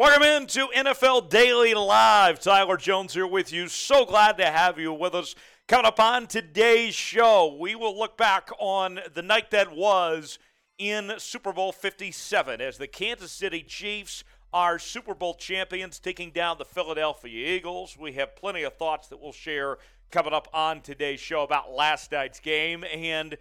Welcome into NFL Daily Live. Tyler Jones here with you. So glad to have you with us. Coming up on today's show, we will look back on the night that was in Super Bowl 57 as the Kansas City Chiefs are Super Bowl champions taking down the Philadelphia Eagles. We have plenty of thoughts that we'll share coming up on today's show about last night's game and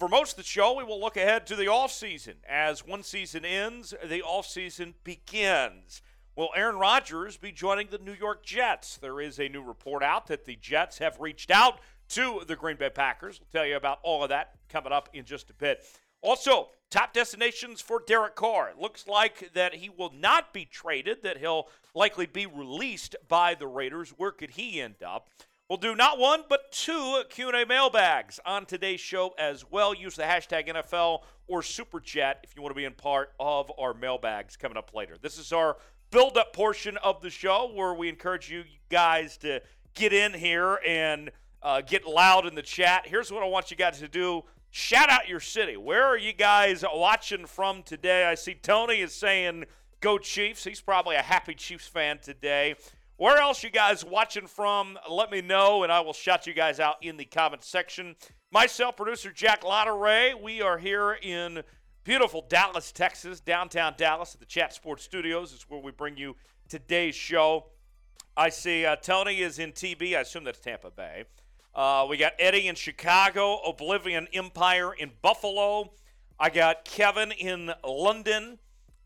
for most of the show, we will look ahead to the offseason. As one season ends, the offseason begins. Will Aaron Rodgers be joining the New York Jets? There is a new report out that the Jets have reached out to the Green Bay Packers. We'll tell you about all of that coming up in just a bit. Also, top destinations for Derek Carr. It looks like that he will not be traded, that he'll likely be released by the Raiders. Where could he end up? We'll do not one, but two Q&A mailbags on today's show as well. Use the hashtag NFL or Super Chat if you want to be in part of our mailbags coming up later. This is our build-up portion of the show where we encourage you guys to get in here and uh, get loud in the chat. Here's what I want you guys to do. Shout out your city. Where are you guys watching from today? I see Tony is saying go Chiefs. He's probably a happy Chiefs fan today. Where else you guys watching from? Let me know, and I will shout you guys out in the comment section. Myself, producer Jack Ray, we are here in beautiful Dallas, Texas, downtown Dallas at the Chat Sports Studios. It's where we bring you today's show. I see uh, Tony is in TB. I assume that's Tampa Bay. Uh, we got Eddie in Chicago, Oblivion Empire in Buffalo. I got Kevin in London.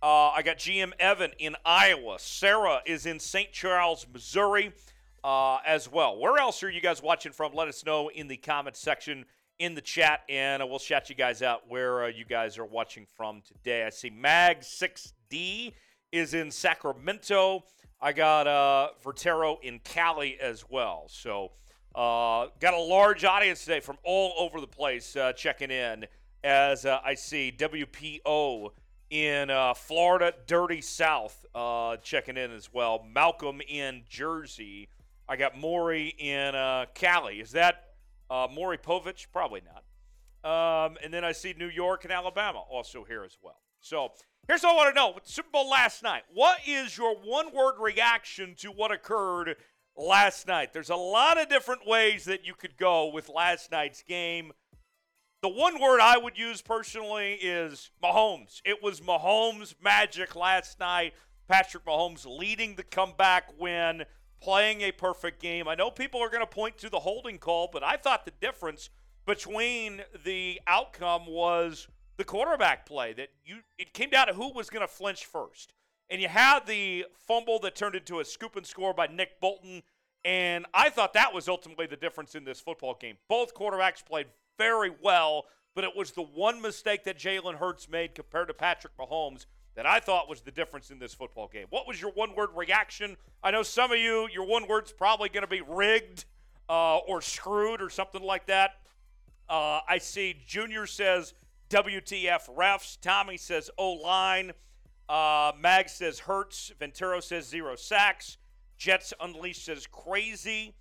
Uh, I got GM Evan in Iowa. Sarah is in St. Charles, Missouri, uh, as well. Where else are you guys watching from? Let us know in the comment section in the chat, and we'll shout you guys out where uh, you guys are watching from today. I see Mag6D is in Sacramento. I got uh, Vertero in Cali as well. So, uh, got a large audience today from all over the place uh, checking in as uh, I see WPO in uh, Florida, Dirty South, uh, checking in as well. Malcolm in Jersey. I got Maury in uh, Cali. Is that uh, Maury Povich? Probably not. Um, and then I see New York and Alabama also here as well. So here's what I want to know: with Super Bowl last night, what is your one-word reaction to what occurred last night? There's a lot of different ways that you could go with last night's game. The one word I would use personally is Mahomes. It was Mahomes magic last night. Patrick Mahomes leading the comeback win, playing a perfect game. I know people are going to point to the holding call, but I thought the difference between the outcome was the quarterback play that you it came down to who was going to flinch first. And you had the fumble that turned into a scoop and score by Nick Bolton. And I thought that was ultimately the difference in this football game. Both quarterbacks played very well, but it was the one mistake that Jalen Hurts made compared to Patrick Mahomes that I thought was the difference in this football game. What was your one word reaction? I know some of you, your one word's probably going to be rigged uh, or screwed or something like that. Uh, I see Junior says WTF refs. Tommy says O line. Uh, Mag says Hurts. Ventero says zero sacks. Jets Unleashed says crazy.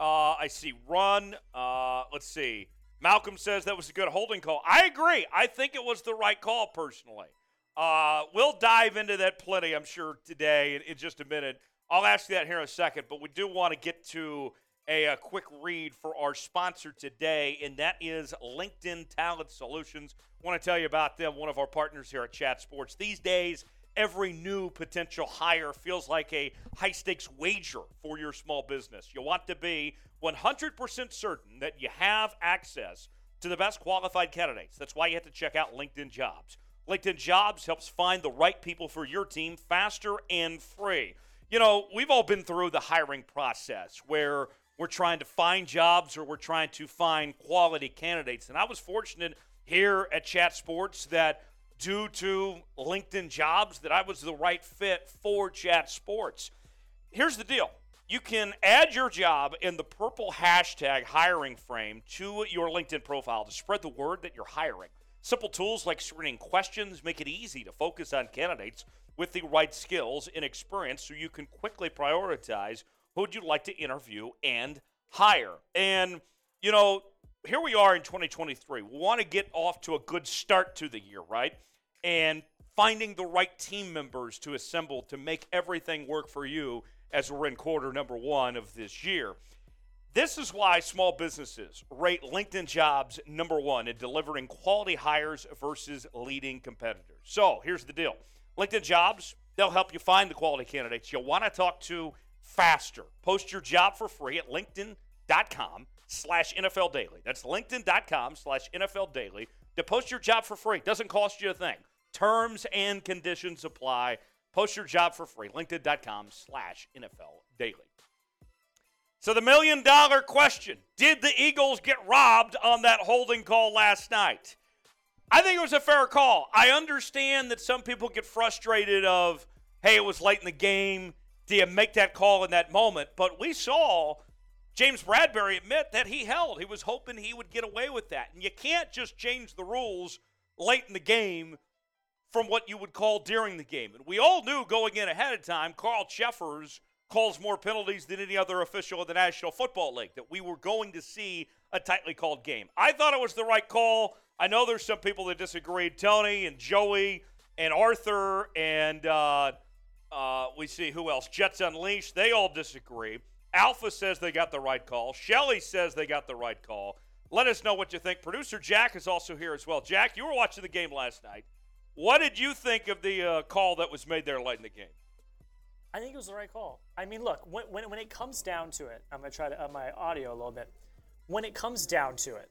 Uh, I see run. Uh, let's see. Malcolm says that was a good holding call. I agree. I think it was the right call personally. Uh, we'll dive into that plenty, I'm sure, today in, in, just a minute. I'll ask you that here in a second, but we do want to get to a, a quick read for our sponsor today, and that is LinkedIn Talent Solutions. I want to tell you about them, one of our partners here at Chat Sports. These days, every new potential hire feels like a high stakes wager for your small business. You want to be 100% certain that you have access to the best qualified candidates. That's why you have to check out LinkedIn Jobs. LinkedIn Jobs helps find the right people for your team faster and free. You know, we've all been through the hiring process where we're trying to find jobs or we're trying to find quality candidates. And I was fortunate here at Chat Sports that due to LinkedIn jobs that I was the right fit for Chat Sports. Here's the deal. You can add your job in the purple hashtag hiring frame to your LinkedIn profile to spread the word that you're hiring. Simple tools like screening questions make it easy to focus on candidates with the right skills and experience so you can quickly prioritize who would you like to interview and hire. And, you know, here we are in 2023. We want to get off to a good start to the year, right? And finding the right team members to assemble to make everything work for you as we're in quarter number one of this year. This is why small businesses rate LinkedIn jobs number one in delivering quality hires versus leading competitors. So here's the deal LinkedIn jobs, they'll help you find the quality candidates you'll want to talk to faster. Post your job for free at linkedin.com slash NFL Daily. That's linkedin.com slash NFL Daily to post your job for free. Doesn't cost you a thing. Terms and conditions apply. Post your job for free. LinkedIn.com slash NFL Daily. So the million dollar question Did the Eagles get robbed on that holding call last night? I think it was a fair call. I understand that some people get frustrated of, hey, it was late in the game. Do you make that call in that moment? But we saw James Bradberry admit that he held. He was hoping he would get away with that. And you can't just change the rules late in the game from what you would call during the game. And we all knew going in ahead of time, Carl Cheffers calls more penalties than any other official in the National Football League, that we were going to see a tightly called game. I thought it was the right call. I know there's some people that disagreed. Tony and Joey and Arthur and uh, uh, we see who else? Jets Unleashed. They all disagree. Alpha says they got the right call. Shelly says they got the right call. Let us know what you think. Producer Jack is also here as well. Jack, you were watching the game last night. What did you think of the uh, call that was made there late in the game? I think it was the right call. I mean, look, when, when, when it comes down to it, I'm going to try to up my audio a little bit. When it comes down to it,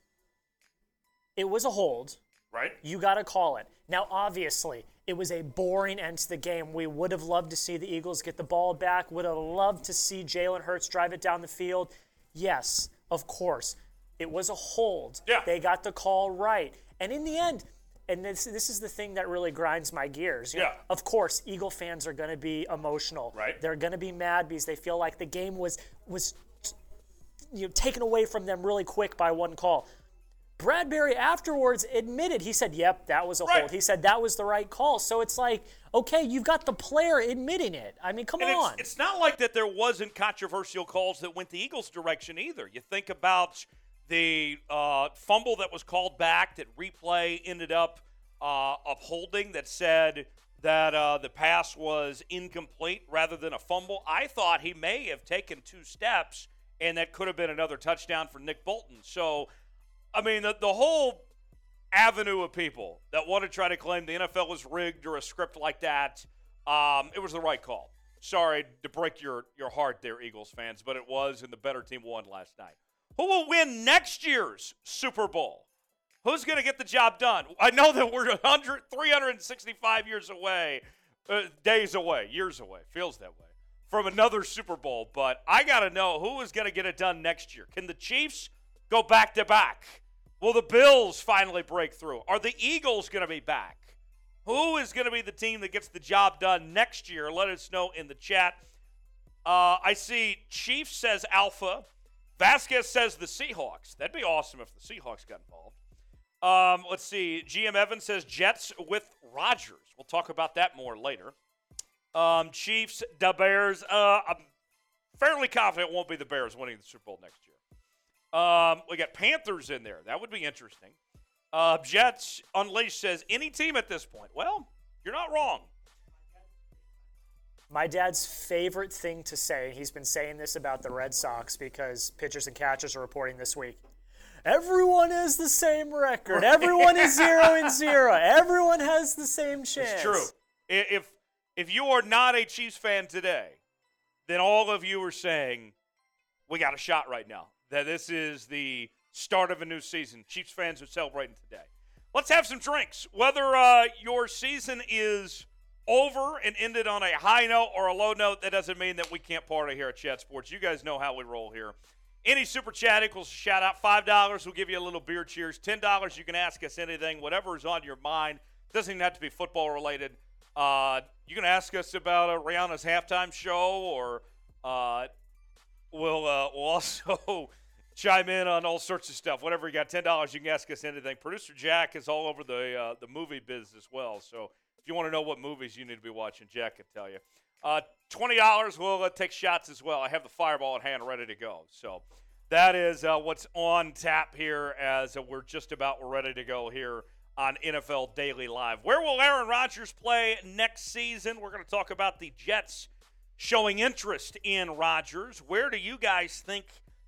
it was a hold. Right. You got to call it. Now, obviously, it was a boring end to the game. We would have loved to see the Eagles get the ball back, would have loved to see Jalen Hurts drive it down the field. Yes, of course. It was a hold. Yeah. They got the call right. And in the end, and this this is the thing that really grinds my gears. You know, Yeah. of course, Eagle fans are going to be emotional. Right. They're going to be mad because they feel like the game was was you know taken away from them really quick by one call. Bradberry afterwards admitted he said, "Yep, that was a Right. hold." He said that was the right call. So it's like, okay, you've got the player admitting it. I mean, come And on. it's, it's not like that there wasn't controversial calls that went the Eagles' direction either. You think about the uh, fumble that was called back that replay ended up uh, upholding that said that uh, the pass was incomplete rather than a fumble. I thought he may have taken two steps, and that could have been another touchdown for Nick Bolton. So, I mean, the, the whole avenue of people that want to try to claim the NFL was rigged or a script like that, um, it was the right call. Sorry to break your, your heart there, Eagles fans, but it was, and the better team won last night. Who will win next year's Super Bowl? Who's going to get the job done? I know that we're 100, 365 years away, uh, days away, years away, feels that way, from another Super Bowl, but I got to know who is going to get it done next year. Can the Chiefs go back to back? Will the Bills finally break through? Are the Eagles going to be back? Who is going to be the team that gets the job done next year? Let us know in the chat. Uh, I see Chiefs says Alpha. Vasquez says the Seahawks. That'd be awesome if the Seahawks got involved. Um, let's see. GM Evans says Jets with Rodgers. We'll talk about that more later. Um, Chiefs, the Bears. Uh, I'm fairly confident it won't be the Bears winning the Super Bowl next year. Um, we got Panthers in there. That would be interesting. Uh, Jets Unleashed says any team at this point. Well, you're not wrong. My dad's favorite thing to say, he's been saying this about the Red Sox because pitchers and catchers are reporting this week. Everyone has the same record. Everyone is zero and zero. Everyone has the same chance. It's true. If if you are not a Chiefs fan today, then all of you are saying we got a shot right now. That this is the start of a new season. Chiefs fans are celebrating today. Let's have some drinks. Whether uh, your season is over and ended on a high note or a low note, that doesn't mean that we can't party here at Chat Sports. You guys know how we roll here. Any super chat equals shout out. Five dollars, we'll give you a little beer cheers. Ten dollars, you can ask us anything, whatever is on your mind. Doesn't even have to be football related. Uh, you can ask us about uh, Rihanna's halftime show, or uh, we'll uh, we'll also chime in on all sorts of stuff. Whatever you got, ten dollars, you can ask us anything. Producer Jack is all over the uh, the movie biz as well. So if you want to know what movies you need to be watching, Jack can tell you. Uh, Twenty dollars. We'll uh, take shots as well. I have the fireball at hand, ready to go. So that is uh, what's on tap here, as uh, we're just about ready to go here on NFL Daily Live. Where will Aaron Rodgers play next season? We're going to talk about the Jets showing interest in Rodgers. Where do you guys think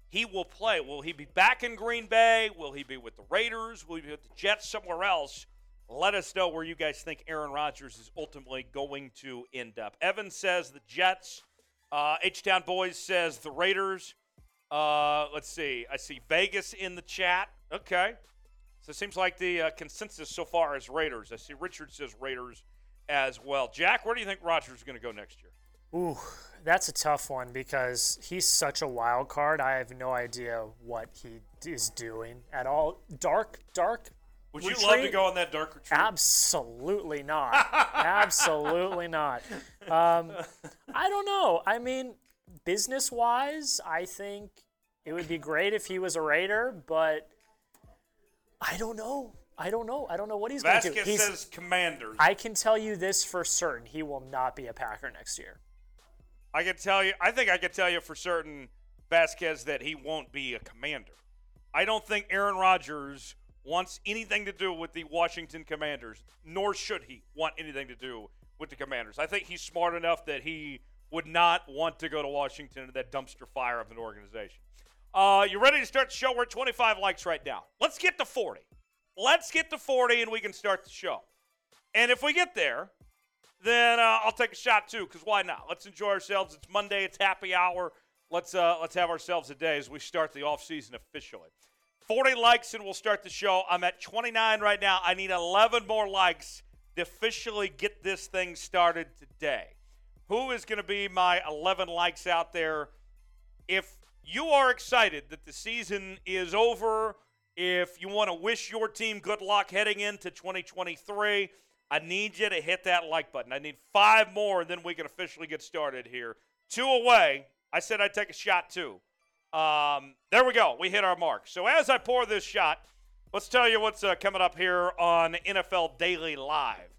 he will play? Will he be back in Green Bay? Will he be with the Raiders? Will he be with the Jets somewhere else? Let us know where you guys think Aaron Rodgers is ultimately going to end up. Evan says the Jets. Uh, H Town Boys says the Raiders. Uh, let's see. I see Vegas in the chat. Okay. So it seems like the uh, consensus so far is Raiders. I see Richard says Raiders as well. Jack, where do you think Rodgers is going to go next year? Ooh, that's a tough one because he's such a wild card. I have no idea what he is doing at all. Dark, dark would you love to go on that dark retreat? Absolutely not. Absolutely not. Um, I don't know. I mean, business wise, I think it would be great if he was a Raider, but I don't know. I don't know. I don't know what he's going to do. Vasquez says Commanders. I can tell you this for certain: he will not be a Packer next year. I can tell you. I think I can tell you for certain, Vasquez, that he won't be a Commander. I don't think Aaron Rodgers wants anything to do with the Washington Commanders, nor should he want anything to do with the Commanders. I think he's smart enough that he would not want to go to Washington in that dumpster fire of an organization. Uh, you ready to start the show? We're at 25 likes right now. Let's get to 40. Let's get to 40 and we can start the show. And if we get there, then uh, I'll take a shot too, because why not? Let's enjoy ourselves. It's Monday. It's happy hour. Let's uh, let's have ourselves a day as we start the off season officially. 40 likes and we'll start the show. I'm at 29 right now. I need 11 more likes to officially get this thing started today. Who is going to be my 11 likes out there? If you are excited that the season is over, if you want to wish your team good luck heading into 2023, I need you to hit that like button. I need five more, and then we can officially get started here. Two away. I said I'd take a shot too. Um, there we go. We hit our mark. So as I pour this shot, let's tell you what's uh, coming up here on NFL Daily Live.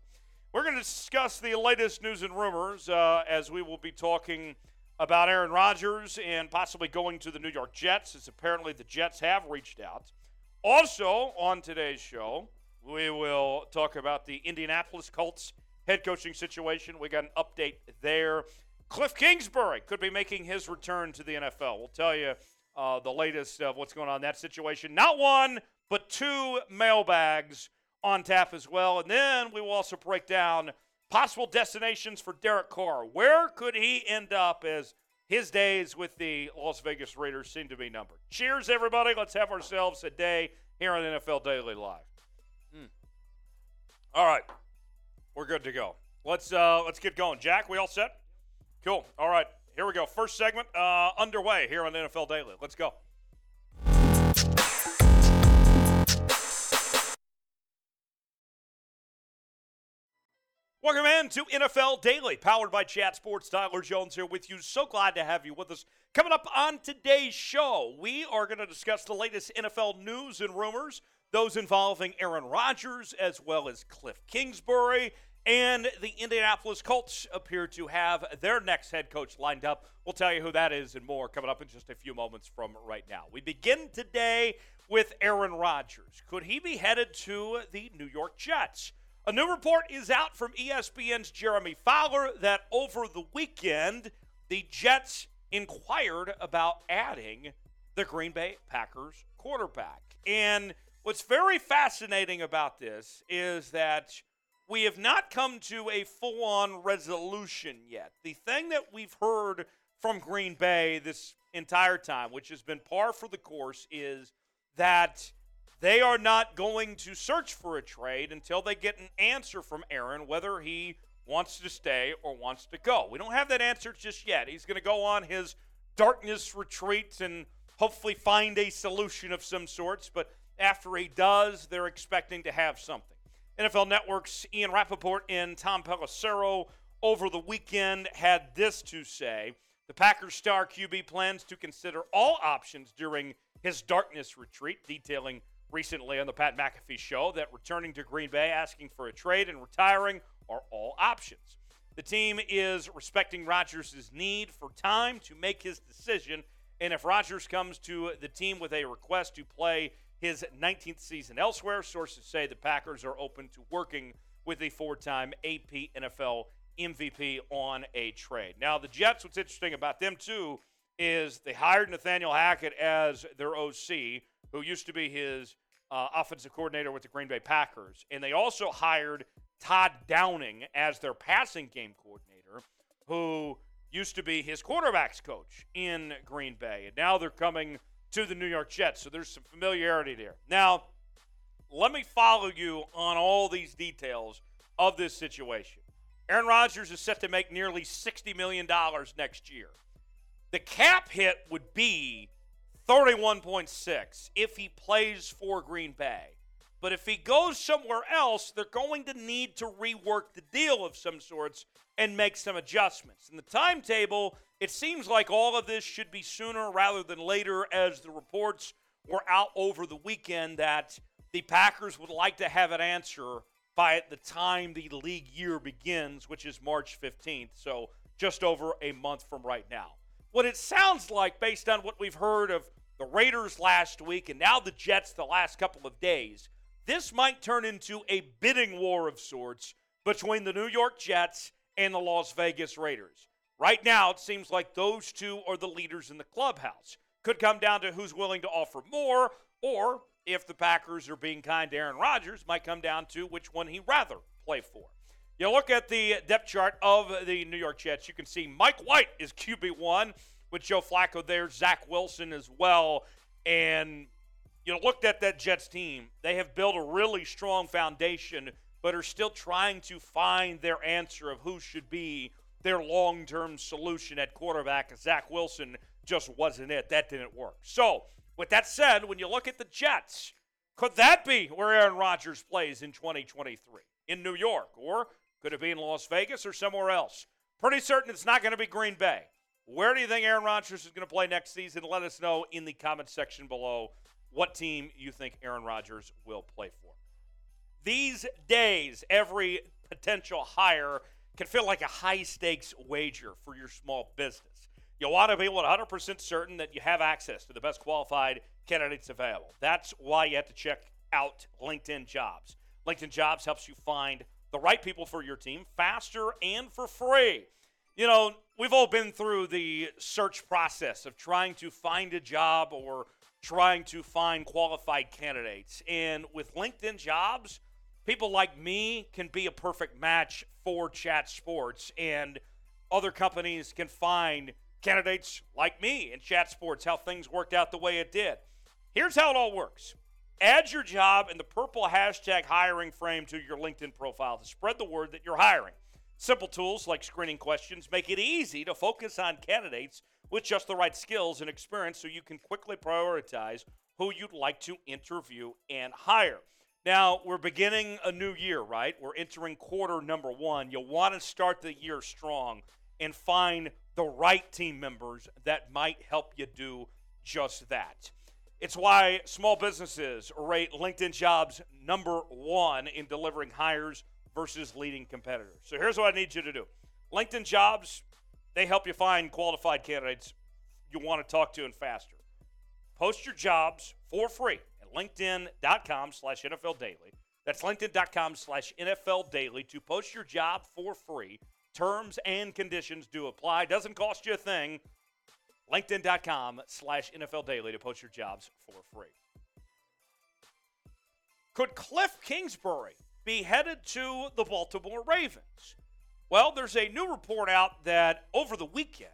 We're going to discuss the latest news and rumors uh, as we will be talking about Aaron Rodgers and possibly going to the New York Jets, as apparently the Jets have reached out. Also, on today's show, we will talk about the Indianapolis Colts head coaching situation. We got an update there. Cliff Kingsbury could be making his return to the NFL. We'll tell you uh, the latest of what's going on in that situation. Not one, but two mailbags on tap as well. And then we will also break down possible destinations for Derek Carr. Where could he end up as his days with the Las Vegas Raiders seem to be numbered? Cheers, everybody. Let's have ourselves a day here on NFL Daily Live. All right. We're good to go. Let's uh, let's get going. Jack, we all set? Cool. All right. Here we go. First segment uh, underway here on NFL Daily. Let's go. Welcome in to NFL Daily, powered by Chat Sports. Tyler Jones here with you. So glad to have you with us. Coming up on today's show, we are going to discuss the latest NFL news and rumors, those involving Aaron Rodgers as well as Cliff Kingsbury and the Indianapolis Colts appear to have their next head coach lined up. We'll tell you who that is and more coming up in just a few moments from right now. We begin today with Aaron Rodgers. Could he be headed to the New York Jets? A new report is out from ESPN's Jeremy Fowler that over the weekend, the Jets inquired about adding the Green Bay Packers quarterback. And what's very fascinating about this is that we have not come to a full on resolution yet. The thing that we've heard from Green Bay this entire time, which has been par for the course, is that they are not going to search for a trade until they get an answer from Aaron whether he wants to stay or wants to go. We don't have that answer just yet. He's going to go on his darkness retreat and hopefully find a solution of some sorts. But after he does, they're expecting to have something. NFL Network's Ian Rapoport and Tom Pelissero over the weekend had this to say. The Packers star QB plans to consider all options during his darkness retreat, detailing recently on the Pat McAfee show that returning to Green Bay, asking for a trade, and retiring are all options. The team is respecting Rodgers' need for time to make his decision, and if Rodgers comes to the team with a request to play his 19th season elsewhere, sources say the Packers are open to working with a four time AP NFL MVP on a trade. Now, the Jets, what's interesting about them, too, is they hired Nathaniel Hackett as their OC, who used to be his uh, offensive coordinator with the Green Bay Packers. And they also hired Todd Downing as their passing game coordinator, who used to be his quarterbacks coach in Green Bay. And now they're coming to the New York Jets. So there's some familiarity there. Now, let me follow you on all these details of this situation. Aaron Rodgers is set to make nearly $60 million next year. The cap hit would be 31.6 if he plays for Green Bay. But if he goes somewhere else, they're going to need to rework the deal of some sorts and make some adjustments. And the timetable, it seems like all of this should be sooner rather than later, as the reports were out over the weekend that the Packers would like to have an answer by the time the league year begins, which is March 15th. So just over a month from right now. What it sounds like, based on what we've heard of the Raiders last week and now the Jets the last couple of days, this might turn into a bidding war of sorts between the New York Jets and the Las Vegas Raiders. Right now, it seems like those two are the leaders in the clubhouse. Could come down to who's willing to offer more, or if the Packers are being kind to Aaron Rodgers, might come down to which one he'd rather play for. You look at the depth chart of the New York Jets, you can see Mike White is QB1 with Joe Flacco there, Zach Wilson as well. And you looked at that Jets team, they have built a really strong foundation, but are still trying to find their answer of who should be their long term solution at quarterback. Zach Wilson just wasn't it. That didn't work. So, with that said, when you look at the Jets, could that be where Aaron Rodgers plays in 2023? In New York? Or could it be in Las Vegas or somewhere else? Pretty certain it's not going to be Green Bay. Where do you think Aaron Rodgers is going to play next season? Let us know in the comment section below what team you think Aaron Rodgers will play for. These days, every potential hire can feel like a high stakes wager for your small business. You want to be 100% certain that you have access to the best qualified candidates available. That's why you have to check out LinkedIn Jobs. LinkedIn Jobs helps you find the right people for your team faster and for free. You know, we've all been through the search process of trying to find a job or trying to find qualified candidates. And with LinkedIn Jobs, people like me can be a perfect match for chat sports and other companies can find candidates like me in chat sports how things worked out the way it did. Here's how it all works. Add your job in the purple hashtag hiring frame to your linkedin profile to spread the word that you're hiring. Simple tools like screening questions make it easy to focus on candidates with just the right skills and experience so you can quickly prioritize who you'd like to interview and hire now, we're beginning a new year, right? We're entering quarter number one. You'll want to start the year strong and find the right team members that might help you do just that. It's why small businesses rate LinkedIn jobs number one in delivering hires versus leading competitors. So here's what I need you to do LinkedIn jobs, they help you find qualified candidates you want to talk to and faster. Post your jobs for free linkedin.com slash NFL Daily. That's linkedin.com slash NFL Daily to post your job for free. Terms and conditions do apply. Doesn't cost you a thing. LinkedIn.com slash NFL Daily to post your jobs for free. Could Cliff Kingsbury be headed to the Baltimore Ravens? Well, there's a new report out that over the weekend,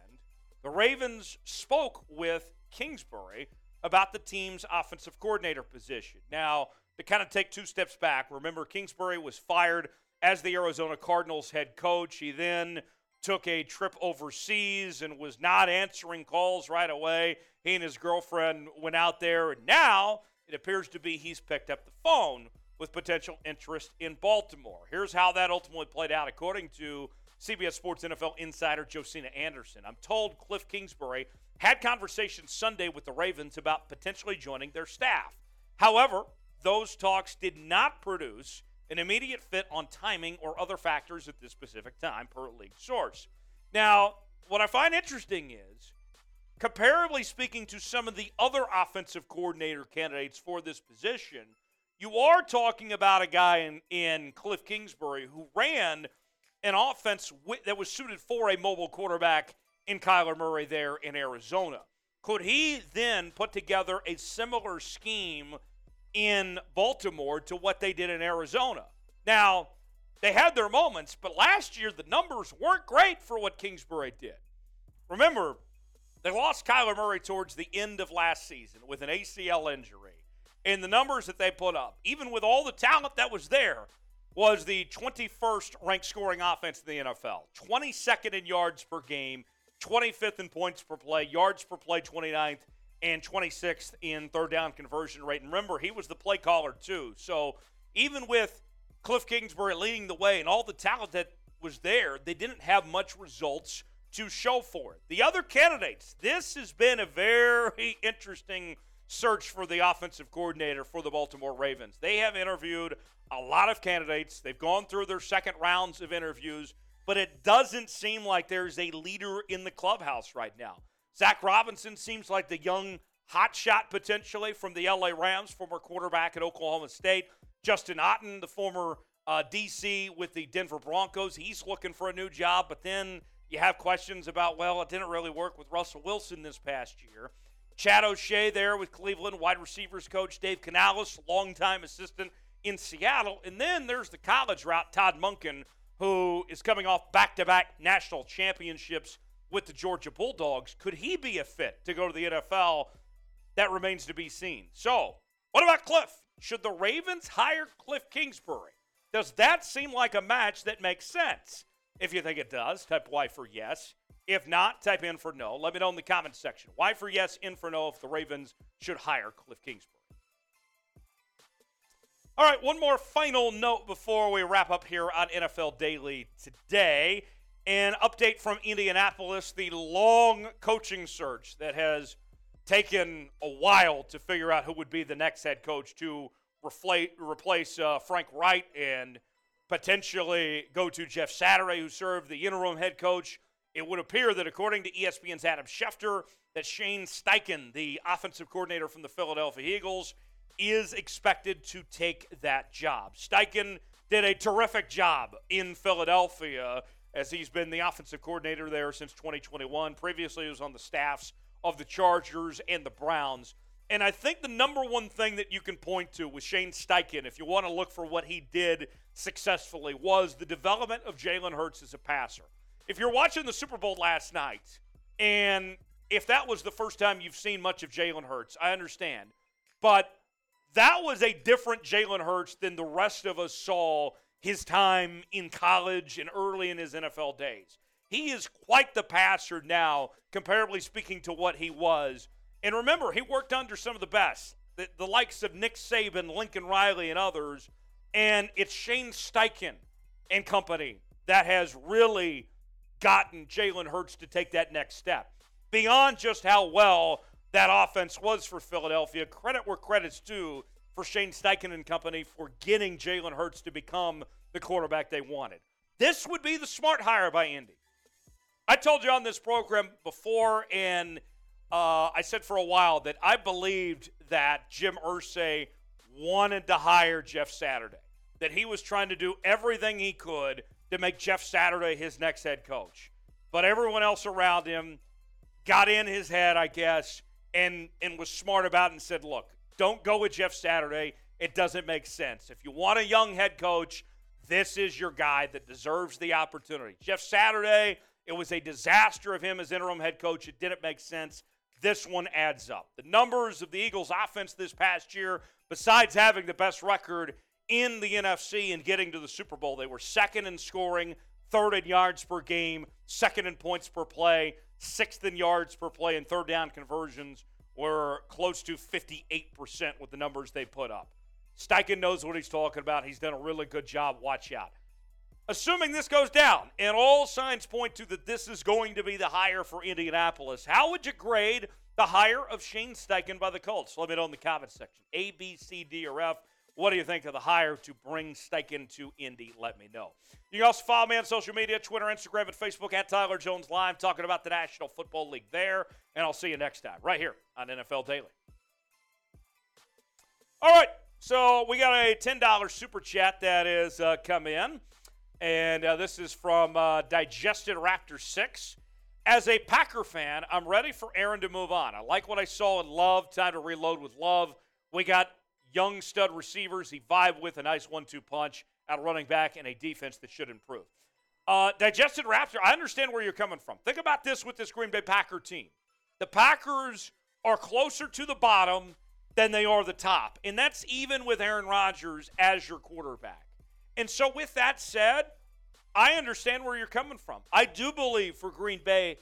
the Ravens spoke with Kingsbury about the team's offensive coordinator position. Now, to kind of take two steps back, remember Kingsbury was fired as the Arizona Cardinals head coach. He then took a trip overseas and was not answering calls right away. He and his girlfriend went out there, and now it appears to be he's picked up the phone with potential interest in Baltimore. Here's how that ultimately played out, according to CBS Sports NFL insider Josina Anderson. I'm told Cliff Kingsbury had conversations Sunday with the Ravens about potentially joining their staff. However, those talks did not produce an immediate fit on timing or other factors at this specific time, per league source. Now, what I find interesting is, comparably speaking to some of the other offensive coordinator candidates for this position, you are talking about a guy in, in Cliff Kingsbury who ran an offense that was suited for a mobile quarterback in Kyler Murray there in Arizona. Could he then put together a similar scheme in Baltimore to what they did in Arizona. Now, they had their moments, but last year the numbers weren't great for what Kingsbury did. Remember, they lost Kyler Murray towards the end of last season with an ACL injury. And the numbers that they put up, even with all the talent that was there, was the 21st ranked scoring offense in the NFL, 22nd in yards per game, 25th in points per play, yards per play 29th, and 26th in third down conversion rate. And remember, he was the play caller too. So even with Cliff Kingsbury leading the way and all the talent that was there, they didn't have much results to show for it. The other candidates, this has been a very interesting search for the offensive coordinator for the Baltimore Ravens. They have interviewed a lot of candidates. They've gone through their second rounds of interviews, but it doesn't seem like there's a leader in the clubhouse right now. Zach Robinson seems like the young hot shot potentially from the LA Rams, former quarterback at Oklahoma State. Justin Outten, the former uh, DC with the Denver Broncos, he's looking for a new job, but then you have questions about, well, it didn't really work with Russell Wilson this past year. Chad O'Shea there with Cleveland, wide receivers coach Dave Canales, longtime assistant in Seattle. And then there's the college route, Todd Monken, who is coming off back to back national championships with the Georgia Bulldogs. Could he be a fit to go to the NFL? That remains to be seen. So, what about Cliff? Should the Ravens hire Cliff Kingsbury? Does that seem like a match that makes sense? If you think it does, type Y for yes. If not, type in for no. Let me know in the comments section. Y for yes, in for no if the Ravens should hire Cliff Kingsbury. All right, one more final note before we wrap up here on NFL Daily today. An update from Indianapolis the long coaching search that has taken a while to figure out who would be the next head coach to replace uh, Frank Reich and potentially go to Jeff Saturday, who served the interim head coach. It would appear that, according to ESPN's Adam Schefter, that Shane Steichen, the offensive coordinator from the Philadelphia Eagles, is expected to take that job. Steichen did a terrific job in Philadelphia as he's been the offensive coordinator there since 2021. Previously, he was on the staffs of the Chargers and the Browns. And I think the number one thing that you can point to with Shane Steichen, if you want to look for what he did successfully, was the development of Jalen Hurts as a passer. If you're watching the Super Bowl last night, and if that was the first time you've seen much of Jalen Hurts, I understand. But that was a different Jalen Hurts than the rest of us saw his time in college and early in his NFL days. He is quite the passer now, comparably speaking to what he was. And remember, he worked under some of the best, the, the likes of Nick Saban, Lincoln Riley, and others. And it's Shane Steichen and company that has really gotten Jalen Hurts to take that next step. Beyond just how well that offense was for Philadelphia, credit where credit's due for Shane Steichen and company for getting Jalen Hurts to become the quarterback they wanted. This would be the smart hire by Indy. I told you on this program before, and uh, I said for a while that I believed that Jim Irsay wanted to hire Jeff Saturday, that he was trying to do everything he could to make Jeff Saturday his next head coach. But everyone else around him got in his head, I guess, and and was smart about and said, "Look, don't go with Jeff Saturday. It doesn't make sense. If you want a young head coach, this is your guy that deserves the opportunity. Jeff Saturday, it was a disaster of him as interim head coach. It didn't make sense. This one adds up. The numbers of the Eagles' offense this past year, besides having the best record in the NFC and getting to the Super Bowl, they were second in scoring, third in yards per game, second in points per play, sixth in yards per play, and third down conversions were close to 58% with the numbers they put up. Steichen knows what he's talking about. He's done a really good job. Watch out. Assuming this goes down, and all signs point to that this is going to be the hire for Indianapolis, how would you grade the hire of Shane Steichen by the Colts? Let me know in the comments section. A, B, C, D, or F. What do you think of the hire to bring Steichen to Indy? Let me know. You can also follow me on social media Twitter, Instagram, and Facebook at Tyler Jones Live, talking about the National Football League there. And I'll see you next time, right here on NFL Daily. All right, so we got a $10 super chat that has uh, come in. And uh, this is from uh, Digested Raptor 6. As a Packer fan, I'm ready for Aaron to move on. I like what I saw and Love. Time to reload with Love. We got young stud receivers he vibed with a nice one-two punch out of running back and a defense that should improve. Uh, digested Raptor, I understand where you're coming from. Think about this with this Green Bay Packer team. The Packers are closer to the bottom than they are the top, and that's even with Aaron Rodgers as your quarterback. And so, with that said, I understand where you're coming from. I do believe for Green Bay,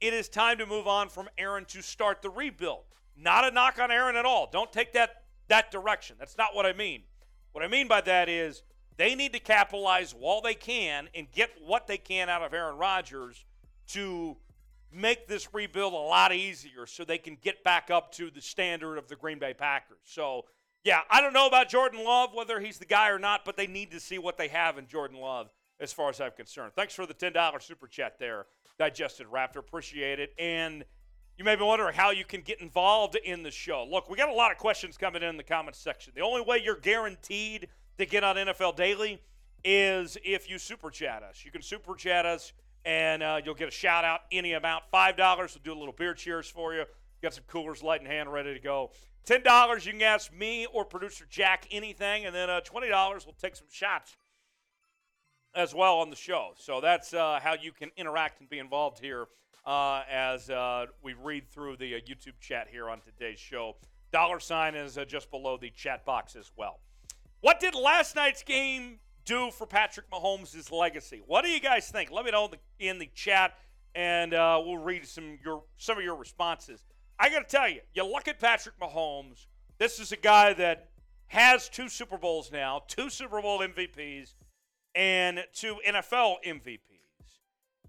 it is time to move on from Aaron to start the rebuild. Not a knock on Aaron at all. Don't take that that direction. That's not what I mean. What I mean by that is they need to capitalize while they can and get what they can out of Aaron Rodgers to make this rebuild a lot easier so they can get back up to the standard of the Green Bay Packers. So, yeah, I don't know about Jordan Love, whether he's the guy or not, but they need to see what they have in Jordan Love as far as I'm concerned. Thanks for the $10 super chat there, Digested Raptor. Appreciate it. And – you may be wondering how you can get involved in the show. Look, we got a lot of questions coming in, in the comments section. The only way you're guaranteed to get on NFL Daily is if you super chat us. You can super chat us, and uh, you'll get a shout out any amount. Five dollars, we'll do a little beer cheers for you. Got some coolers, light in hand, ready to go. Ten dollars, you can ask me or producer Jack anything, and then uh, twenty dollars, we'll take some shots as well on the show. So that's uh, how you can interact and be involved here uh, as uh, we read through the uh, YouTube chat here on today's show. Dollar sign is uh, just below the chat box as well. What did last night's game do for Patrick Mahomes' legacy? What do you guys think? Let me know in the, in the chat, and uh, we'll read some your some of your responses. I got to tell you, you look at Patrick Mahomes. This is a guy that has two Super Bowls now, two Super Bowl MVPs, and two NFL MVPs.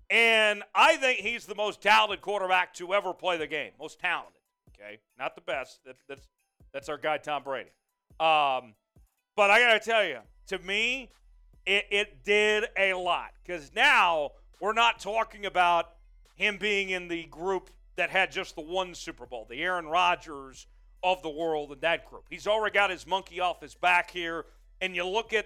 And I think he's the most talented quarterback to ever play the game. Most talented. Okay, not the best. That, that's that's our guy Tom Brady. Um, but I gotta tell you, to me, it, it did a lot because now we're not talking about him being in the group that had just the one Super Bowl, the Aaron Rodgers of the world in that group. He's already got his monkey off his back here, and you look at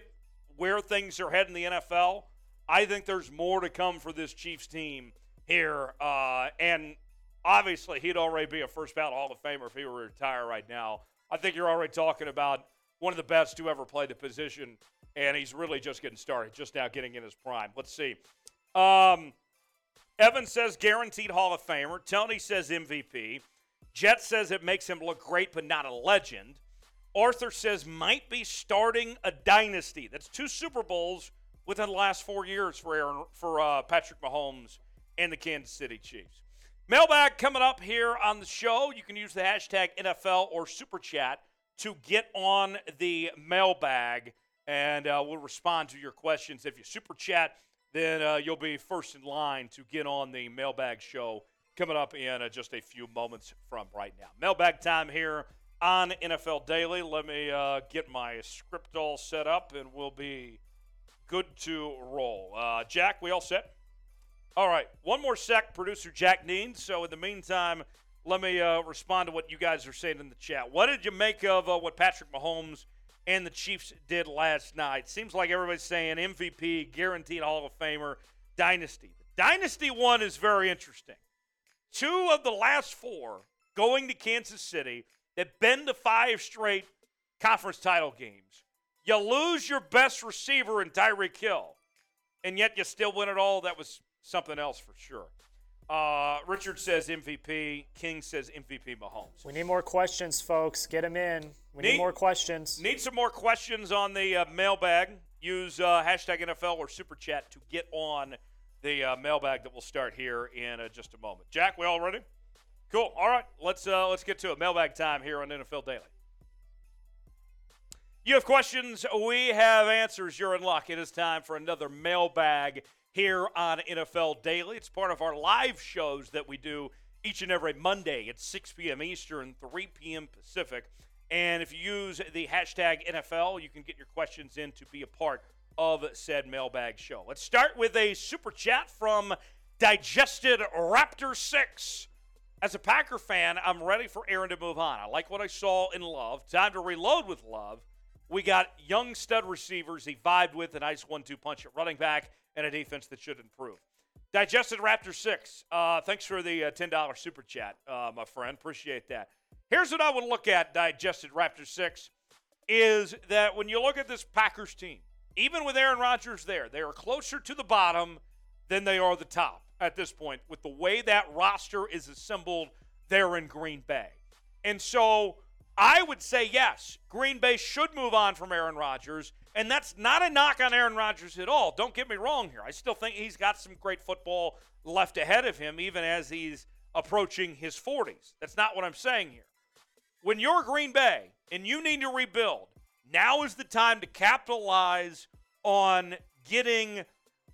where things are heading in the NFL I think there's more to come for this Chiefs team here. Uh, and obviously, he'd already be a first ballot Hall of Famer if he were to retire right now. I think you're already talking about one of the best to ever play the position, and he's really just getting started, just now getting in his prime. Let's see. Um, Evan says guaranteed Hall of Famer. Tony says MVP. Jet says it makes him look great, but not a legend. Arthur says might be starting a dynasty. That's two Super Bowls within the last four years for Aaron, for uh, Patrick Mahomes and the Kansas City Chiefs. Mailbag coming up here on the show. You can use the hashtag NFL or Super Chat to get on the mailbag, and uh, we'll respond to your questions. If you Super Chat, then uh, you'll be first in line to get on the mailbag show coming up in uh, just a few moments from right now. Mailbag time here on NFL Daily. Let me uh, get my script all set up, and we'll be good to roll. Uh, Jack, we all set? All right, one more sec, producer Jack needs. So in the meantime, let me uh, respond to what you guys are saying in the chat. What did you make of uh, what Patrick Mahomes and the Chiefs did last night? Seems like everybody's saying MVP, guaranteed Hall of Famer, dynasty. The dynasty one is very interesting. Two of the last four going to Kansas City that been to five straight conference title games you lose your best receiver in Tyreek Hill, and yet you still win it all. That was something else for sure. Uh, Richard says MVP. King says MVP Mahomes. We need more questions, folks. Get them in. We need, need more questions. Need some more questions on the uh, mailbag. Use uh, hashtag NFL or Super Chat to get on the uh, mailbag that will start here in uh, just a moment. Jack, we all ready? Cool. All right, let's uh, let's get to it. Mailbag time here on NFL Daily. You have questions, we have answers. You're in luck. It is time for another mailbag here on NFL Daily. It's part of our live shows that we do each and every Monday at 6 p.m. Eastern, 3 p.m. Pacific. And if you use the hashtag NFL, you can get your questions in to be a part of said mailbag show. Let's start with a super chat from Digested Raptor 6. As a Packer fan, I'm ready for Aaron to move on. I like what I saw in Love. Time to reload with Love. We got young stud receivers he vibed with, a nice one two punch at running back, and a defense that should improve. Digested Raptor 6. Uh, thanks for the uh, $10 super chat, uh, my friend. Appreciate that. Here's what I would look at, Digested Raptor 6, is that when you look at this Packers team, even with Aaron Rodgers there, they are closer to the bottom than they are the top at this point with the way that roster is assembled there in Green Bay. And so I would say yes, Green Bay should move on from Aaron Rodgers. And that's not a knock on Aaron Rodgers at all. Don't get me wrong here. I still think he's got some great football left ahead of him, even as he's approaching his 40s. That's not what I'm saying here. When you're Green Bay and you need to rebuild, now is the time to capitalize on getting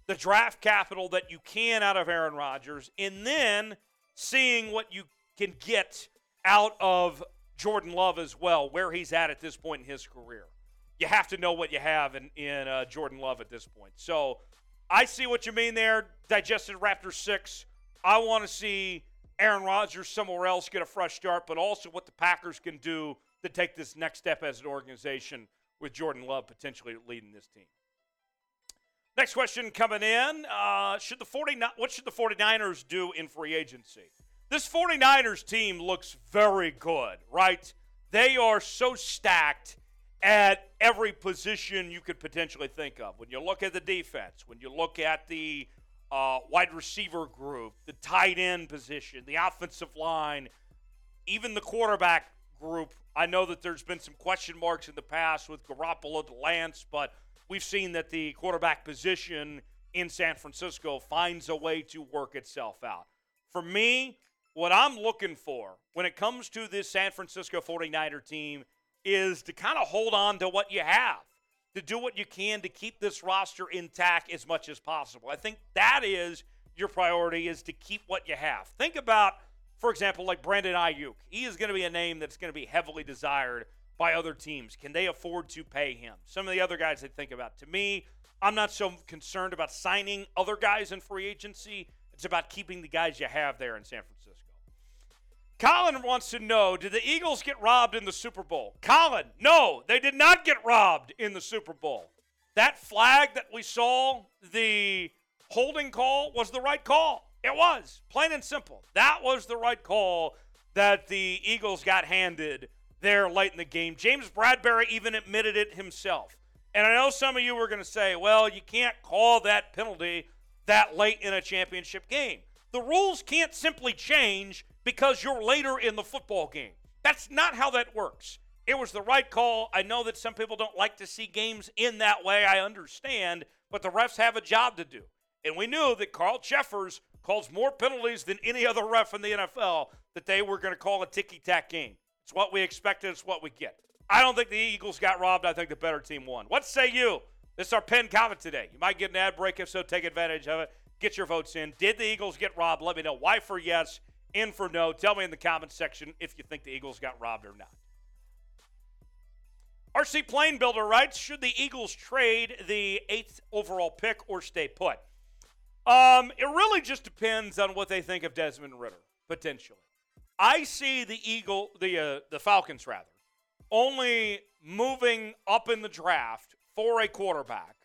the draft capital that you can out of Aaron Rodgers and then seeing what you can get out of Jordan Love as well, where he's at at this point in his career. You have to know what you have in, in uh, Jordan Love at this point. So I see what you mean there. Digested Raptor 6. I want to see Aaron Rodgers somewhere else get a fresh start, but also what the Packers can do to take this next step as an organization with Jordan Love potentially leading this team. Next question coming in. Uh, should the 49, what should the 49ers do in free agency? This 49ers team looks very good, right? They are so stacked at every position you could potentially think of. When you look at the defense, when you look at the uh, wide receiver group, the tight end position, the offensive line, even the quarterback group. I know that there's been some question marks in the past with Garoppolo to Lance, but we've seen that the quarterback position in San Francisco finds a way to work itself out. For me, what I'm looking for when it comes to this San Francisco 49er team is to kind of hold on to what you have, to do what you can to keep this roster intact as much as possible. I think that is your priority is to keep what you have. Think about, for example, like Brandon Aiyuk. He is going to be a name that's going to be heavily desired by other teams. Can they afford to pay him? Some of the other guys they think about. To me, I'm not so concerned about signing other guys in free agency. It's about keeping the guys you have there in San Francisco. Colin wants to know Did the Eagles get robbed in the Super Bowl? Colin, no, they did not get robbed in the Super Bowl. That flag that we saw, the holding call, was the right call. It was, plain and simple. That was the right call that the Eagles got handed there late in the game. James Bradberry even admitted it himself. And I know some of you were going to say, well, you can't call that penalty that late in a championship game. The rules can't simply change because you're later in the football game. That's not how that works. It was the right call. I know that some people don't like to see games in that way. I understand, but the refs have a job to do. And we knew that Carl Cheffers calls more penalties than any other ref in the NFL that they were going to call a ticky tack game. It's what we expected, it's what we get. I don't think the Eagles got robbed. I think the better team won. What say you? This is our pen comment today. You might get an ad break. If so, take advantage of it. Get your votes in. Did the Eagles get robbed? Let me know why for yes in for no. Tell me in the comments section if you think the Eagles got robbed or not. RC Plane Builder writes Should the Eagles trade the eighth overall pick or stay put? Um, it really just depends on what they think of Desmond Ridder, potentially. I see the Eagle, the uh, the Falcons rather, only moving up in the draft for a quarterback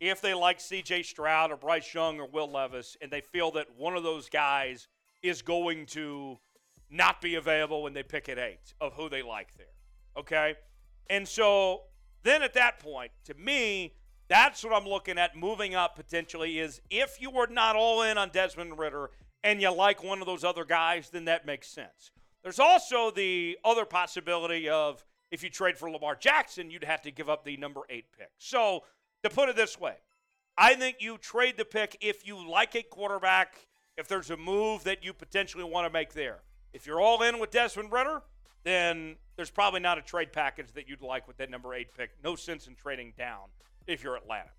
if they like C.J. Stroud or Bryce Young or Will Levis, and they feel that one of those guys is going to not be available when they pick at eight of who they like there. Okay? And so then at that point, to me, that's what I'm looking at moving up potentially is if you were not all in on Desmond Ridder and you like one of those other guys, then that makes sense. There's also the other possibility of if you trade for Lamar Jackson, you'd have to give up the number eight pick. So to put it this way, I think you trade the pick if you like a quarterback, if there's a move that you potentially want to make there. If you're all in with Desmond Ridder, then there's probably not a trade package that you'd like with that number eight pick. No sense in trading down if you're Atlanta.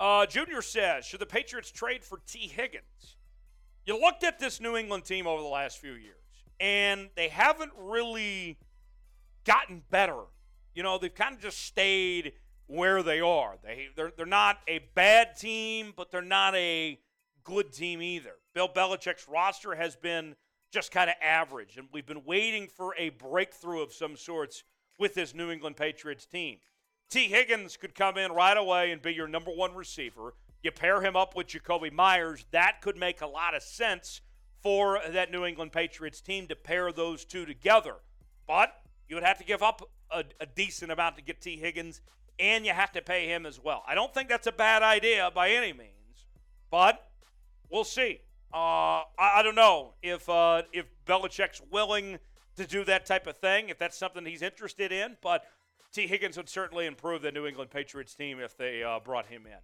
Uh, Junior says, should the Patriots trade for Tee Higgins? You looked at this New England team over the last few years, and they haven't really gotten better. You know, they've kind of just stayed where they are. They they're, they're not a bad team, but they're not a good team either. Bill Belichick's roster has been just kind of average, and we've been waiting for a breakthrough of some sorts with this New England Patriots team. Tee Higgins could come in right away and be your number one receiver. You pair him up with Jakobi Meyers, that could make a lot of sense for that New England Patriots team to pair those two together. But you would have to give up a, a decent amount to get Tee Higgins, and you have to pay him as well. I don't think that's a bad idea by any means, but we'll see. Uh, I, I, don't know if uh, if Belichick's willing to do that type of thing, if that's something he's interested in. But Tee Higgins would certainly improve the New England Patriots team if they uh, brought him in.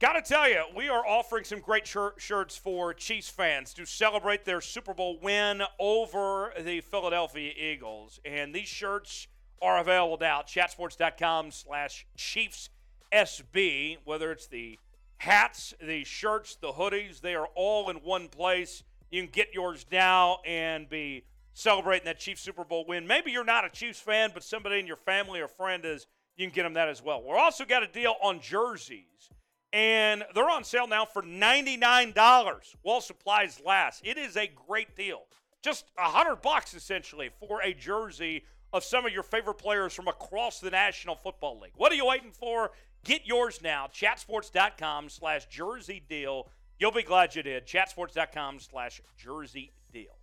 Got to tell you, we are offering some great shir- shirts for Chiefs fans to celebrate their Super Bowl win over the Philadelphia Eagles. And these shirts are available now. Chatsports.com slash Chiefs SB, whether it's the hats, the shirts, the hoodies, they are all in one place. You can get yours now and be celebrating that Chiefs Super Bowl win. Maybe you're not a Chiefs fan, but somebody in your family or friend is. You can get them that as well. We're also got a deal on jerseys and they're on sale now for $99 while supplies last. It is a great deal. Just a hundred bucks essentially for a jersey of some of your favorite players from across the National Football League. What are you waiting for? Get yours now. Chatsports.com slash jersey deal. You'll be glad you did. Chatsports.com slash jersey deal.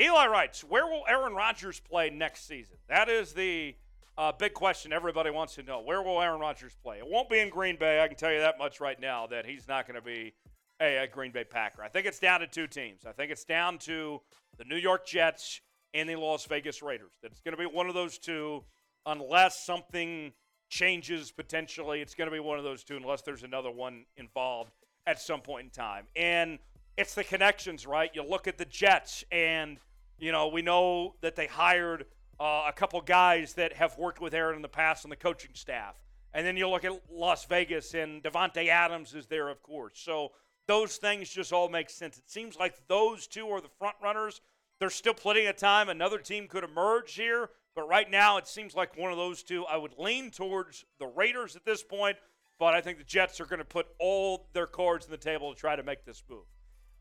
Eli writes, where will Aaron Rodgers play next season? That is the uh, big question everybody wants to know. Where will Aaron Rodgers play? It won't be in Green Bay. I can tell you that much right now that he's not going to be a, a, Green Bay Packer. I think it's down to two teams. I think it's down to the New York Jets and the Las Vegas Raiders. That it's going to be one of those two unless something changes potentially. It's going to be one of those two unless there's another one involved at some point in time. And it's the connections, right? You look at the Jets and, you know, we know that they hired – uh, a couple guys that have worked with Aaron in the past on the coaching staff. And then you look at Las Vegas, and Davante Adams is there, of course. So those things just all make sense. It seems like those two are the front runners. There's still plenty of time. Another team could emerge here, but right now it seems like one of those two. I would lean towards the Raiders at this point, but I think the Jets are going to put all their cards on the table to try to make this move.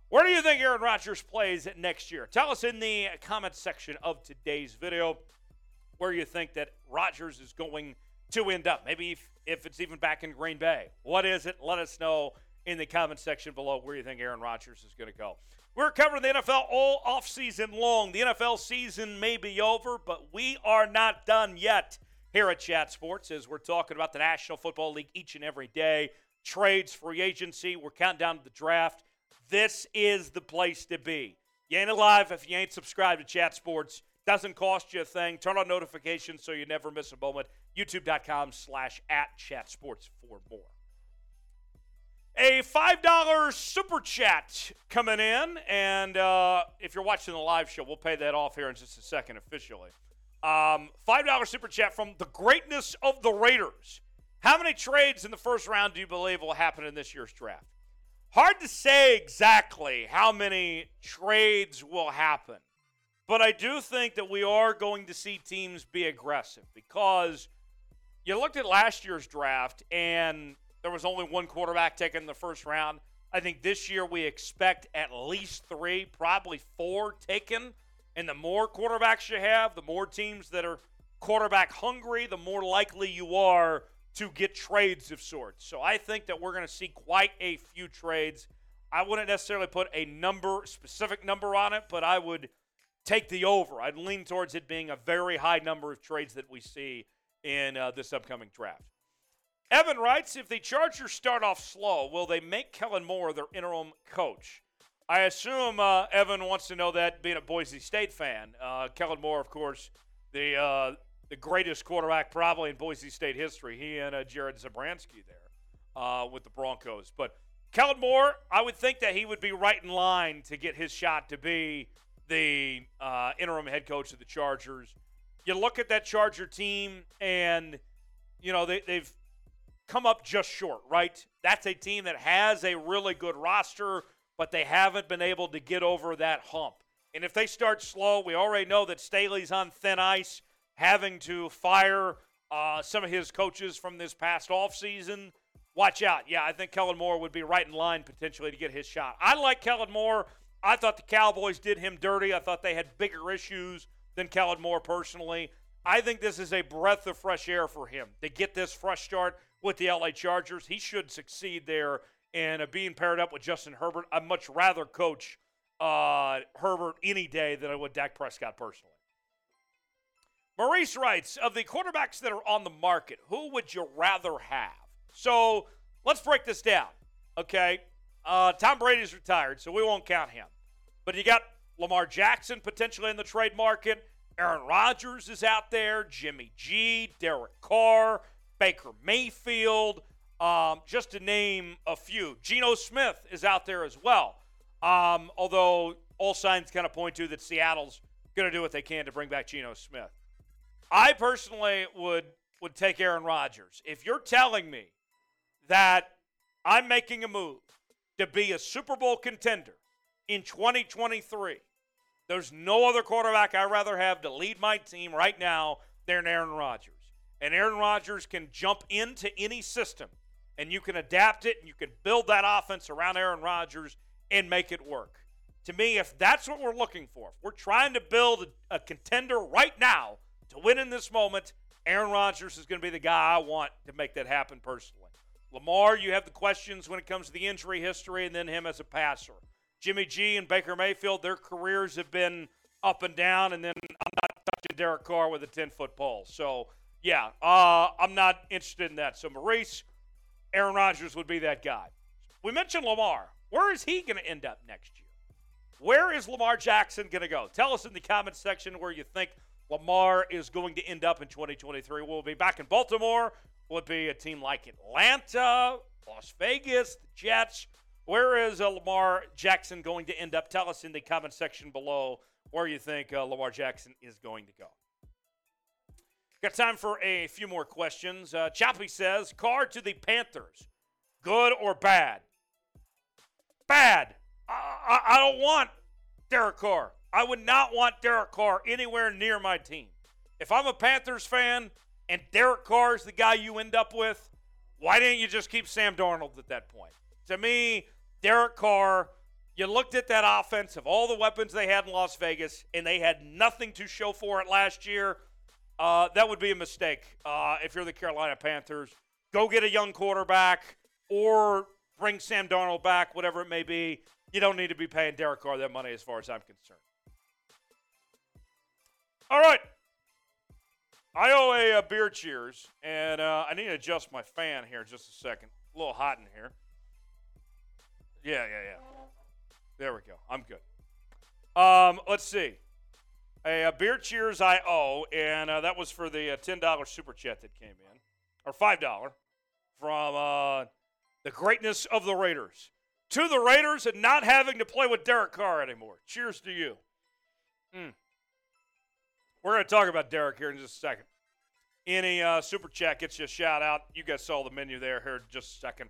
Where do you think Aaron Rodgers plays next year? Tell us in the comments section of today's video where you think that Rodgers is going to end up. Maybe if, if it's even back in Green Bay. What is it? Let us know in the comment section below where you think Aaron Rodgers is going to go. We're covering the NFL all off-season long. The NFL season may be over, but we are not done yet here at Chat Sports as we're talking about the National Football League each and every day. Trades, free agency. We're counting down to the draft. This is the place to be. You ain't alive if you ain't subscribed to Chat Sports. Doesn't cost you a thing. Turn on notifications so you never miss a moment. YouTube.com slash at Chat Sports for more. A $5 super chat coming in. And uh, if you're watching the live show, we'll pay that off here in just a second officially. Um, $5 super chat from the greatness of the Raiders. How many trades in the first round do you believe will happen in this year's draft? Hard to say exactly how many trades will happen. But I do think that we are going to see teams be aggressive because you looked at last year's draft and there was only one quarterback taken in the first round. I think this year we expect at least three, probably four taken. And the more quarterbacks you have, the more teams that are quarterback hungry, the more likely you are to get trades of sorts. So I think that we're going to see quite a few trades. I wouldn't necessarily put a number, specific number on it, but I would take the over. I'd lean towards it being a very high number of trades that we see in uh, this upcoming draft. Evan writes If the Chargers start off slow, will they make Kellen Moore their interim coach? I assume uh, Evan wants to know that being a Boise State fan. Uh, Kellen Moore, of course, the uh, the greatest quarterback probably in Boise State history. He and uh, Jared Zabransky there uh, with the Broncos. But Kellen Moore, I would think that he would be right in line to get his shot to be the uh, interim head coach of the Chargers. You look at that Charger team, and you know they, they've come up just short, right? That's a team that has a really good roster, but they haven't been able to get over that hump. And if they start slow, we already know that Staley's on thin ice, having to fire uh, some of his coaches from this past offseason. Watch out. Yeah, I think Kellen Moore would be right in line potentially to get his shot. I like Kellen Moore. I thought the Cowboys did him dirty. I thought they had bigger issues than Kellen Moore personally. I think this is a breath of fresh air for him to get this fresh start with the LA Chargers. He should succeed there. And uh, being paired up with Justin Herbert, I'd much rather coach uh, Herbert any day than I would Dak Prescott personally. Maurice writes Of the quarterbacks that are on the market, who would you rather have? So let's break this down. Okay. Uh, Tom Brady's retired, so we won't count him. But you got Lamar Jackson potentially in the trade market. Aaron Rodgers is out there. Jimmy G, Derek Carr, Baker Mayfield, um, just to name a few. Geno Smith is out there as well. Um, although all signs kind of point to that Seattle's going to do what they can to bring back Geno Smith. I personally would would take Aaron Rodgers. If you're telling me that I'm making a move to be a Super Bowl contender in 2023, there's no other quarterback I'd rather have to lead my team right now than Aaron Rodgers. And Aaron Rodgers can jump into any system and you can adapt it and you can build that offense around Aaron Rodgers and make it work. To me, if that's what we're looking for, if we're trying to build a, a contender right now to win in this moment, Aaron Rodgers is going to be the guy I want to make that happen personally. Lamar, you have the questions when it comes to the injury history and then him as a passer. Jimmy G and Baker Mayfield, their careers have been up and down, and then I'm not touching Derek Carr with a 10 foot pole. So, yeah, uh, I'm not interested in that. So, Maurice, Aaron Rodgers would be that guy. We mentioned Lamar. Where is he going to end up next year? Where is Lamar Jackson going to go? Tell us in the comments section where you think Lamar is going to end up in 2023. Will be back in Baltimore? It be a team like Atlanta, Las Vegas, the Jets? Where is uh, Lamar Jackson going to end up? Tell us in the comment section below where you think uh, Lamar Jackson is going to go. Got time for a few more questions. Uh, Choppy says, Carr to the Panthers, good or bad? Bad. I, I, I don't want Derek Carr. I would not want Derek Carr anywhere near my team. If I'm a Panthers fan and Derek Carr is the guy you end up with, why didn't you just keep Sam Darnold at that point? To me, Derek Carr, you looked at that offense of all the weapons they had in Las Vegas, and they had nothing to show for it last year. Uh, that would be a mistake uh, if you're the Carolina Panthers. Go get a young quarterback or bring Sam Darnold back, whatever it may be. You don't need to be paying Derek Carr that money as far as I'm concerned. All right. I owe a, a beer cheers, and uh, I need to adjust my fan here just a second. A little hot in here. Yeah, yeah, yeah. There we go. I'm good. Um, let's see. A, a, beer cheers I owe, and uh, that was for the uh, $10 super chat that came in, or $5 from uh, the greatness of the Raiders. To the Raiders and not having to play with Derek Carr anymore. Cheers to you. Mm. We're going to talk about Derek here in just a second. Any uh, super chat gets you a shout out. You guys saw the menu there here just a second.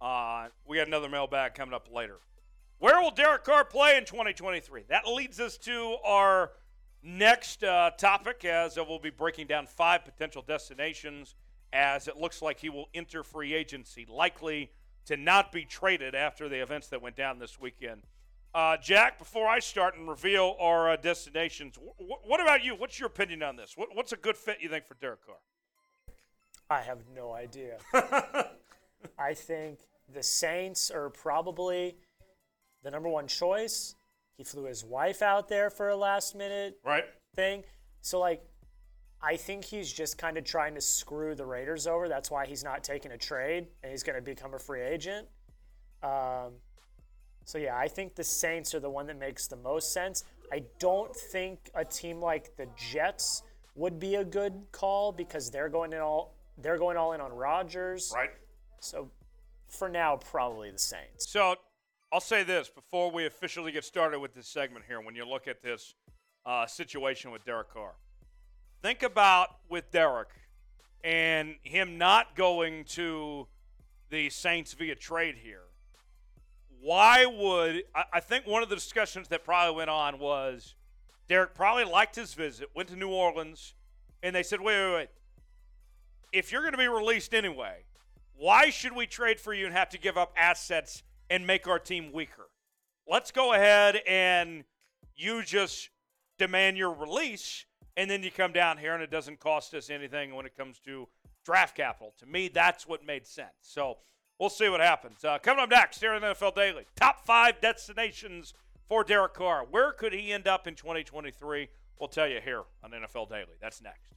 Uh, we got another mailbag coming up later. Where will Derek Carr play in 2023? That leads us to our next uh, topic, as we'll be breaking down five potential destinations, as it looks like he will enter free agency, likely to not be traded after the events that went down this weekend. Uh, Jack, before I start and reveal our uh, destinations, w- what about you? What's your opinion on this? What, what's a good fit you think for Derek Carr? I have no idea. I think the Saints are probably the number one choice. He flew his wife out there for a last minute right thing. So like I think he's just kind of trying to screw the Raiders over. That's why he's not taking a trade and he's going to become a free agent. Um, so yeah, I think the Saints are the one that makes the most sense. I don't think a team like the Jets would be a good call because they're going in all they're going all in on Rodgers. Right. So for now, probably the Saints. So I'll say this before we officially get started with this segment here. When you look at this uh, situation with Derek Carr, think about with Derek and him not going to the Saints via trade here. Why would I, I think one of the discussions that probably went on was Derek probably liked his visit, went to New Orleans, and they said, wait, wait, wait. If you're going to be released anyway, why should we trade for you and have to give up assets and make our team weaker? Let's go ahead and you just demand your release, and then you come down here and it doesn't cost us anything when it comes to draft capital. To me, that's what made sense. So we'll see what happens. Uh, coming up next here on NFL Daily, top five destinations for Derek Carr. Where could he end up in 2023? We'll tell you here on NFL Daily. That's next.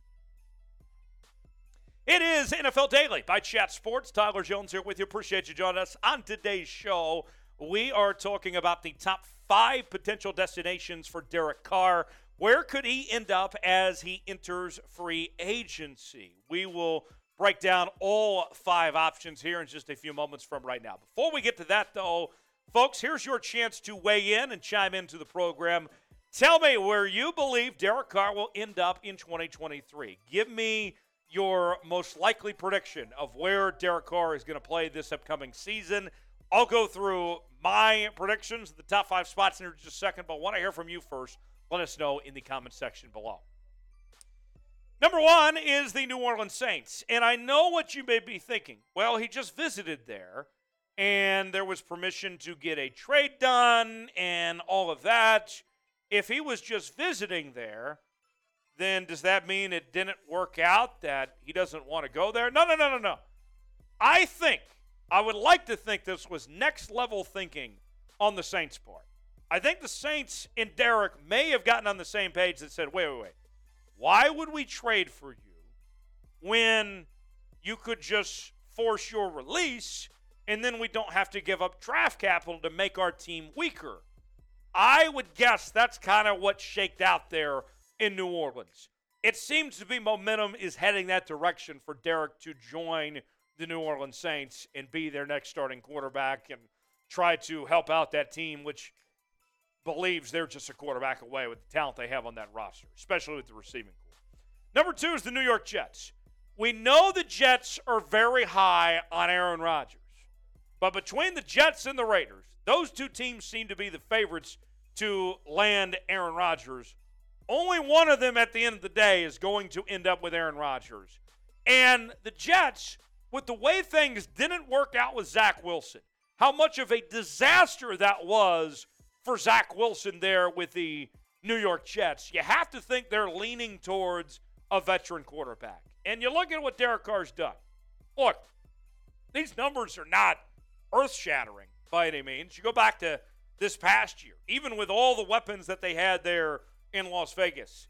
It is NFL Daily by Chat Sports. Tyler Jones here with you. Appreciate you joining us on today's show. We are talking about the top five potential destinations for Derek Carr. Where could he end up as he enters free agency? We will break down all five options here in just a few moments from right now. Before we get to that, though, folks, here's your chance to weigh in and chime into the program. Tell me where you believe Derek Carr will end up in 2023. Give me your most likely prediction of where Derek Carr is going to play this upcoming season. I'll go through my predictions, the top five spots in just a second, but I want to hear from you first. Let us know in the comment section below. Number one is the New Orleans Saints. And I know what you may be thinking. Well, he just visited there, and there was permission to get a trade done and all of that. If he was just visiting there, then does that mean it didn't work out that he doesn't want to go there? No, no, no, no, no. I think, I would like to think this was next level thinking on the Saints' part. I think the Saints and Derek may have gotten on the same page that said, wait, wait, wait. Why would we trade for you when you could just force your release and then we don't have to give up draft capital to make our team weaker? I would guess that's kind of what shaked out there in New Orleans. It seems to be momentum is heading that direction for Derek to join the New Orleans Saints and be their next starting quarterback and try to help out that team, which believes they're just a quarterback away with the talent they have on that roster, especially with the receiving corps. Number two is the New York Jets. We know the Jets are very high on Aaron Rodgers, but between the Jets and the Raiders, those two teams seem to be the favorites to land Aaron Rodgers only one of them at the end of the day is going to end up with Aaron Rodgers. And the Jets, with the way things didn't work out with Zach Wilson, how much of a disaster that was for Zach Wilson there with the New York Jets, you have to think they're leaning towards a veteran quarterback. And you look at what Derek Carr's done. Look, these numbers are not earth shattering by any means. You go back to this past year, even with all the weapons that they had there in Las Vegas.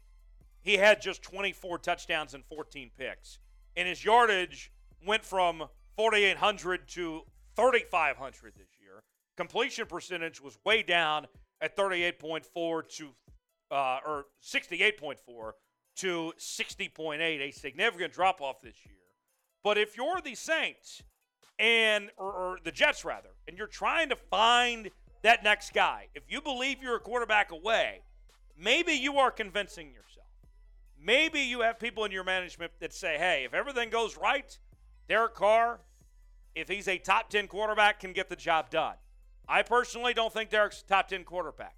He had just 24 touchdowns and 14 picks. And his yardage went from 4,800 to 3,500 this year. Completion percentage was way down at 38.4 to, uh, or 68.4 to 60.8, a significant drop off this year. But if you're the Saints and, or, or the Jets rather, and you're trying to find that next guy, if you believe you're a quarterback away, Maybe you are convincing yourself. Maybe you have people in your management that say, hey, if everything goes right, Derek Carr, if he's a top 10 quarterback, can get the job done. I personally don't think Derek's a top 10 quarterback.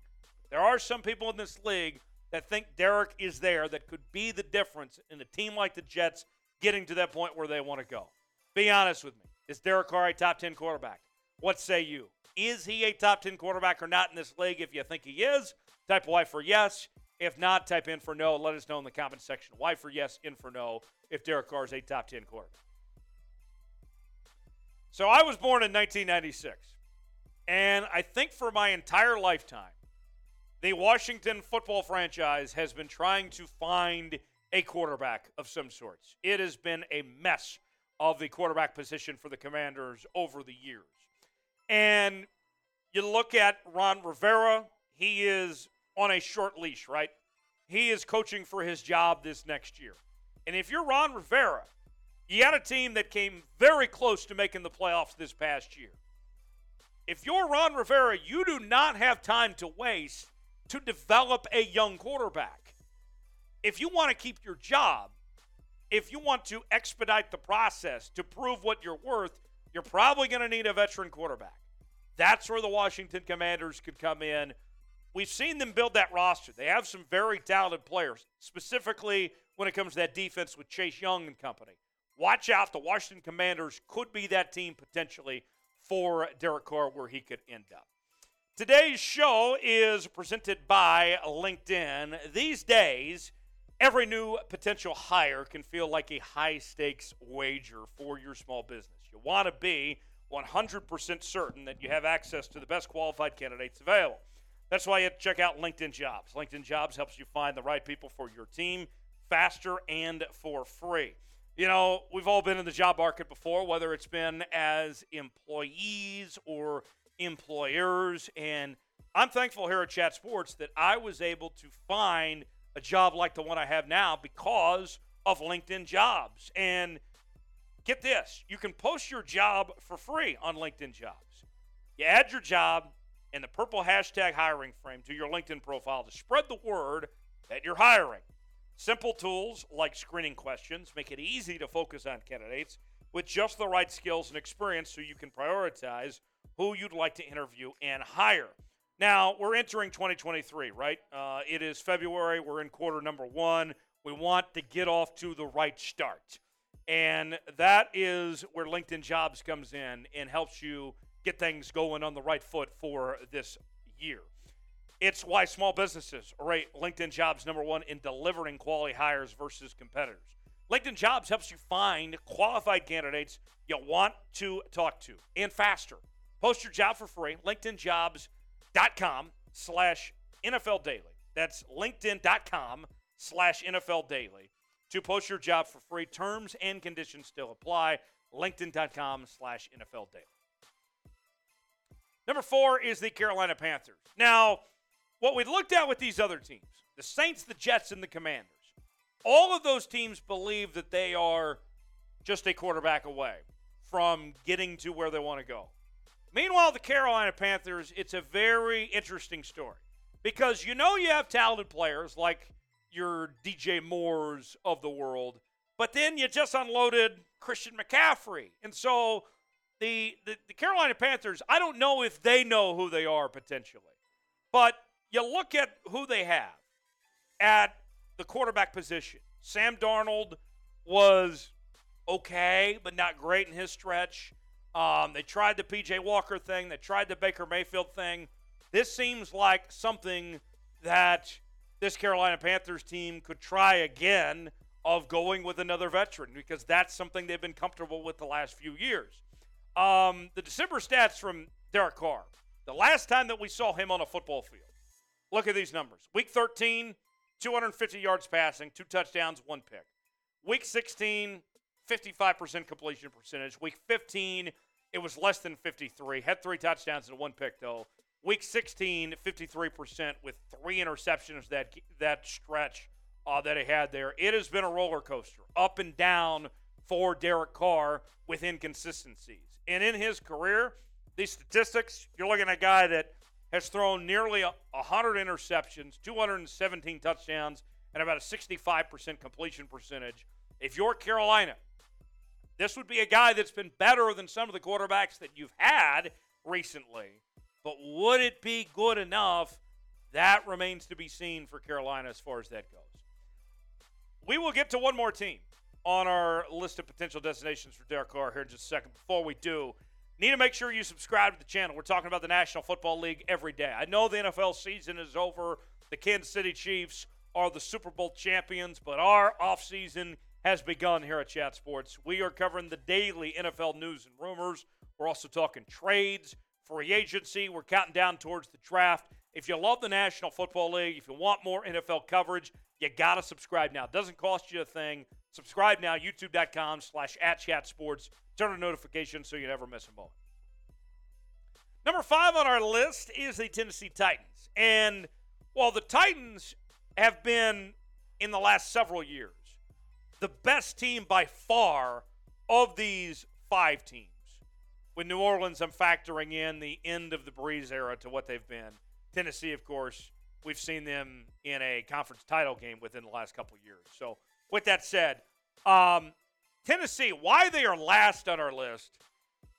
There are some people in this league that think Derek is there that could be the difference in a team like the Jets getting to that point where they want to go. Be honest with me. Is Derek Carr a top 10 quarterback? What say you? Is he a top 10 quarterback or not in this league? If you think he is, Type Y for yes. If not, type in for no. Let us know in the comment section. Y for yes, in for no, if Derek Carr is a top 10 quarterback. So I was born in 1996. And I think for my entire lifetime, the Washington football franchise has been trying to find a quarterback of some sorts. It has been a mess of the quarterback position for the Commanders over the years. And you look at Ron Rivera, he is on a short leash, right? he is coaching for his job this next year. And if you're Ron Rivera, you had a team that came very close to making the playoffs this past year. If you're Ron Rivera, you do not have time to waste to develop a young quarterback. If you want to keep your job, if you want to expedite the process to prove what you're worth, you're probably going to need a veteran quarterback. That's where the Washington Commanders could come in. We've seen them build that roster. They have some very talented players, specifically when it comes to that defense with Chase Young and company. Watch out. The Washington Commanders could be that team potentially for Derek Carr where he could end up. Today's show is presented by LinkedIn. These days, every new potential hire can feel like a high stakes wager for your small business. You want to be 100% certain that you have access to the best qualified candidates available. That's why you have to check out LinkedIn Jobs. LinkedIn Jobs helps you find the right people for your team faster and for free. You know, we've all been in the job market before, whether it's been as employees or employers. And I'm thankful here at Chat Sports that I was able to find a job like the one I have now because of LinkedIn Jobs. And get this you can post your job for free on LinkedIn Jobs. You add your job and the purple hashtag hiring frame to your LinkedIn profile to spread the word that you're hiring. Simple tools like screening questions make it easy to focus on candidates with just the right skills and experience so you can prioritize who you'd like to interview and hire. Now, we're entering 2023, right? Uh, it is February. We're in quarter number one. We want to get off to the right start. And that is where LinkedIn Jobs comes in and helps you get things going on the right foot for this year. It's why small businesses rate LinkedIn Jobs number one in delivering quality hires versus competitors. LinkedIn Jobs helps you find qualified candidates you want to talk to and faster. Post your job for free. LinkedInjobs.com slash NFL Daily. That's LinkedIn.com slash NFL Daily to post your job for free. Terms and conditions still apply. LinkedIn.com slash NFL Daily. Number four is the Carolina Panthers. Now, what we looked at with these other teams, the Saints, the Jets, and the Commanders, all of those teams believe that they are just a quarterback away from getting to where they want to go. Meanwhile, the Carolina Panthers, it's a very interesting story because you know you have talented players like your DJ Moores of the world, but then you just unloaded Christian McCaffrey. And so the, the, the Carolina Panthers, I don't know if they know who they are potentially, but you look at who they have at the quarterback position. Sam Darnold was okay, but not great in his stretch. Um, they tried the PJ Walker thing, they tried the Baker Mayfield thing. This seems like something that this Carolina Panthers team could try again of going with another veteran because that's something they've been comfortable with the last few years. Um, the December stats from Derek Carr. The last time that we saw him on a football field. Look at these numbers. Week 13, 250 yards passing, two touchdowns, one pick. Week 16, 55% completion percentage. Week 15, it was less than 53. Had three touchdowns and one pick, though. Week 16, 53% with three interceptions that that stretch uh, that he had there. It has been a roller coaster, up and down for Derek Carr with inconsistencies. And in his career, these statistics, you're looking at a guy that has thrown nearly 100 interceptions, 217 touchdowns, and about a 65% completion percentage. If you're Carolina, this would be a guy that's been better than some of the quarterbacks that you've had recently. But would it be good enough? That remains to be seen for Carolina as far as that goes. We will get to one more team on our list of potential destinations for Derek Carr here in just a second. Before we do, need to make sure you subscribe to the channel. We're talking about the National Football League every day. I know the NFL season is over. The Kansas City Chiefs are the Super Bowl champions, but our offseason has begun here at Chat Sports. We are covering the daily NFL news and rumors. We're also talking trades, free agency. We're counting down towards the draft. If you love the National Football League, if you want more NFL coverage, you got to subscribe now. It doesn't cost you a thing. Subscribe now, youtube.com slash at chat sports. Turn on notifications so you never miss a moment. Number five on our list is the Tennessee Titans. And while the Titans have been in the last several years the best team by far of these five teams. With New Orleans, I'm factoring in the end of the Brees era to what they've been. Tennessee, of course, we've seen them in a conference title game within the last couple years. So, with that said, um, Tennessee, why they are last on our list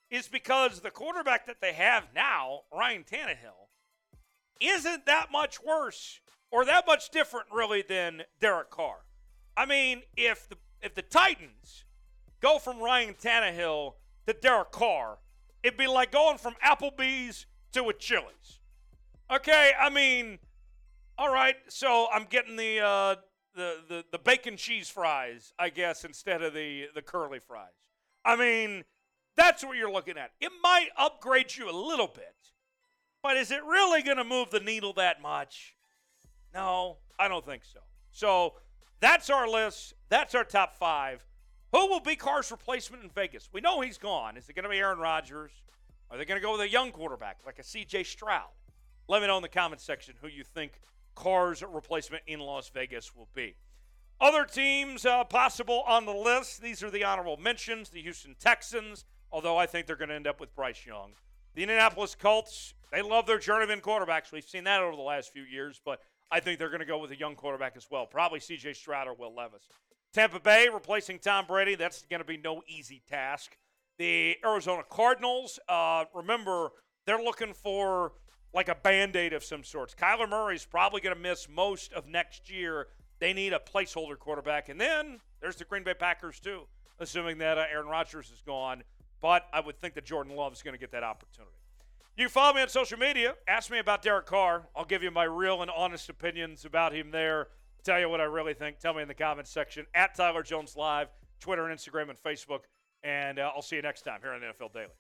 is because the quarterback that they have now, Ryan Tannehill, isn't that much worse or that much different, really, than Derek Carr. I mean, if the if the Titans go from Ryan Tannehill to Derek Carr, it'd be like going from Applebee's to a Chili's. Okay, I mean, all right. So I'm getting the uh, the, the the bacon cheese fries, I guess, instead of the the curly fries. I mean, that's what you're looking at. It might upgrade you a little bit, but is it really going to move the needle that much? No, I don't think so. So that's our list. That's our top five. Who will be Carr's replacement in Vegas? We know he's gone. Is it going to be Aaron Rodgers? Are they going to go with a young quarterback like a C.J. Stroud? Let me know in the comment section who you think Carr's replacement in Las Vegas will be. Other teams uh, possible on the list. These are the honorable mentions. The Houston Texans, although I think they're going to end up with Bryce Young. The Indianapolis Colts, they love their journeyman quarterbacks. We've seen that over the last few years, but I think they're going to go with a young quarterback as well. Probably C.J. Stroud or Will Levis. Tampa Bay replacing Tom Brady. That's going to be no easy task. The Arizona Cardinals, uh, remember, they're looking for like a band aid of some sorts. Kyler Murray's probably going to miss most of next year. They need a placeholder quarterback. And then there's the Green Bay Packers, too, assuming that uh, Aaron Rodgers is gone. But I would think that Jordan Love is going to get that opportunity. You follow me on social media. Ask me about Derek Carr. I'll give you my real and honest opinions about him there. Tell you what I really think. Tell me in the comments section at Tyler Jones Live, Twitter and Instagram and Facebook. And uh, I'll see you next time here on NFL Daily.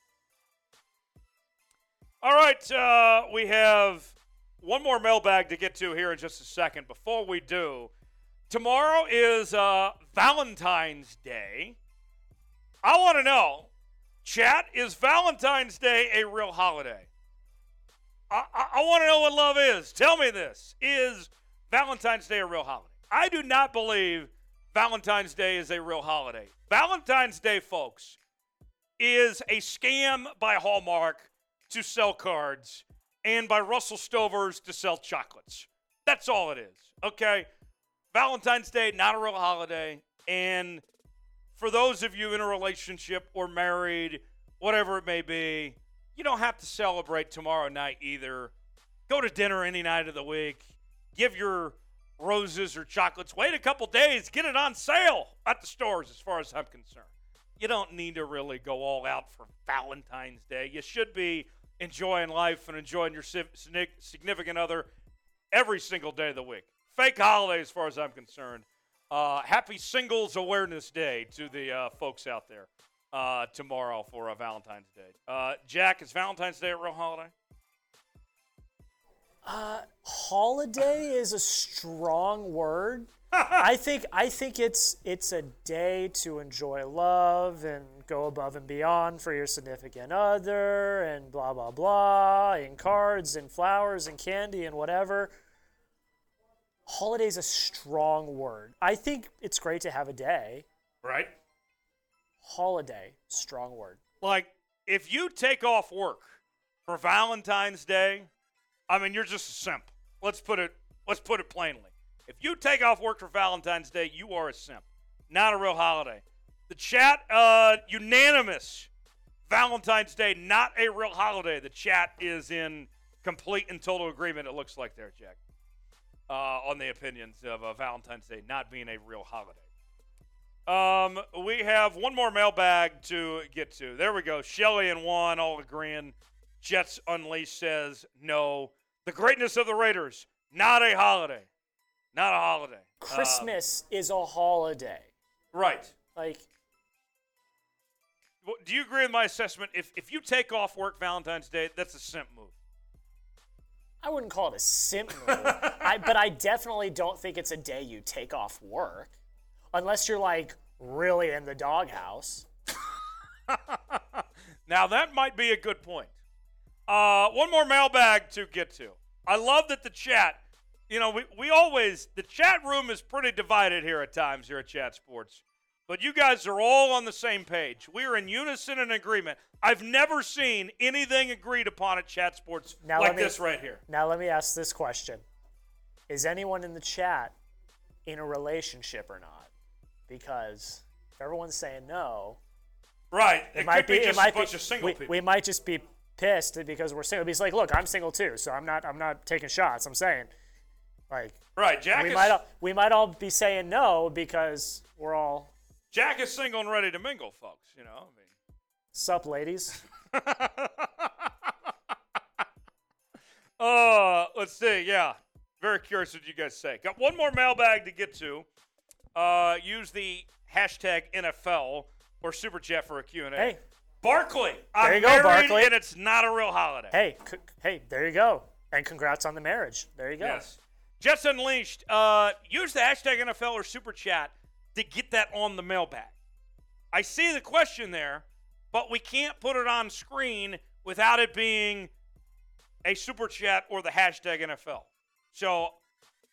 All right, uh, we have one more mailbag to get to here in just a second. Before we do, tomorrow is uh, Valentine's Day. I want to know Chat, is Valentine's Day a real holiday? I, I, I want to know what love is. Tell me this. Is Valentine's Day a real holiday? I do not believe Valentine's Day is a real holiday. Valentine's Day, folks, is a scam by Hallmark to sell cards and by Russell Stovers to sell chocolates. That's all it is. Okay? Valentine's Day, not a real holiday. And for those of you in a relationship or married, whatever it may be, you don't have to celebrate tomorrow night either. Go to dinner any night of the week. Give your roses or chocolates. Wait a couple days. Get it on sale at the stores, as far as I'm concerned. You don't need to really go all out for Valentine's Day. You should be enjoying life and enjoying your significant other every single day of the week. Fake holiday, as far as I'm concerned. Uh, happy Singles Awareness Day to the uh, folks out there uh, tomorrow for uh, Valentine's Day. Uh, Jack, is Valentine's Day a real holiday? Uh, holiday is a strong word. I think I think it's it's a day to enjoy love and go above and beyond for your significant other and blah blah blah and cards and flowers and candy and whatever holiday is a strong word. I think it's great to have a day. Right. Holiday, strong word. Like if you take off work for Valentine's Day, I mean you're just a simp. Let's put it let's put it plainly. If you take off work for Valentine's Day, you are a simp. Not a real holiday. The chat uh unanimous. Valentine's Day not a real holiday. The chat is in complete and total agreement it looks like there, Jack uh, on the opinions of uh, Valentine's Day not being a real holiday. Um, we have one more mailbag to get to. There we go. Shelly and Juan all agreeing. Jets Unleashed says no. The greatness of the Raiders, not a holiday. Not a holiday. Christmas is a holiday. Right. Like, do you agree with my assessment? If if you take off work Valentine's Day, that's a simp move. I wouldn't call it a simp move, I, but I definitely don't think it's a day you take off work, unless you're like really in the doghouse. now that might be a good point. Uh, one more mailbag to get to. I love that the chat you know, we, we always, the chat room is pretty divided here at times here at Chat Sports. But you guys are all on the same page. We are in unison and agreement. I've never seen anything agreed upon at Chat Sports Now like me- this right here. Now let me ask this question: Is anyone in the chat in a relationship or not? Because if everyone's saying no, Right. It, it might could be, be. just might a bunch be. of single we, people. we might just be pissed because we're single. He's like, look, I'm single too, so I'm not. I'm not taking shots. I'm saying, like, right. Jack we is, might all, we might all be saying no because we're all Jack is single and ready to mingle, folks. You know, I mean. sup, ladies. Uh, let's see. Yeah, very curious what you guys say. Got one more mailbag to get to. Uh, use the hashtag NFL or Super Chat for a Q&A. Hey. Barkley. I'm you go, married Barkley. and it's not a real holiday. Hey, c- hey, there you go, and congrats on the marriage. There you go. Yes. Jets Unleashed. Uh, use the hashtag NFL or Super Chat to get that on the mailbag. I see the question there, but we can't put it on screen without it being a Super Chat or the hashtag NFL. So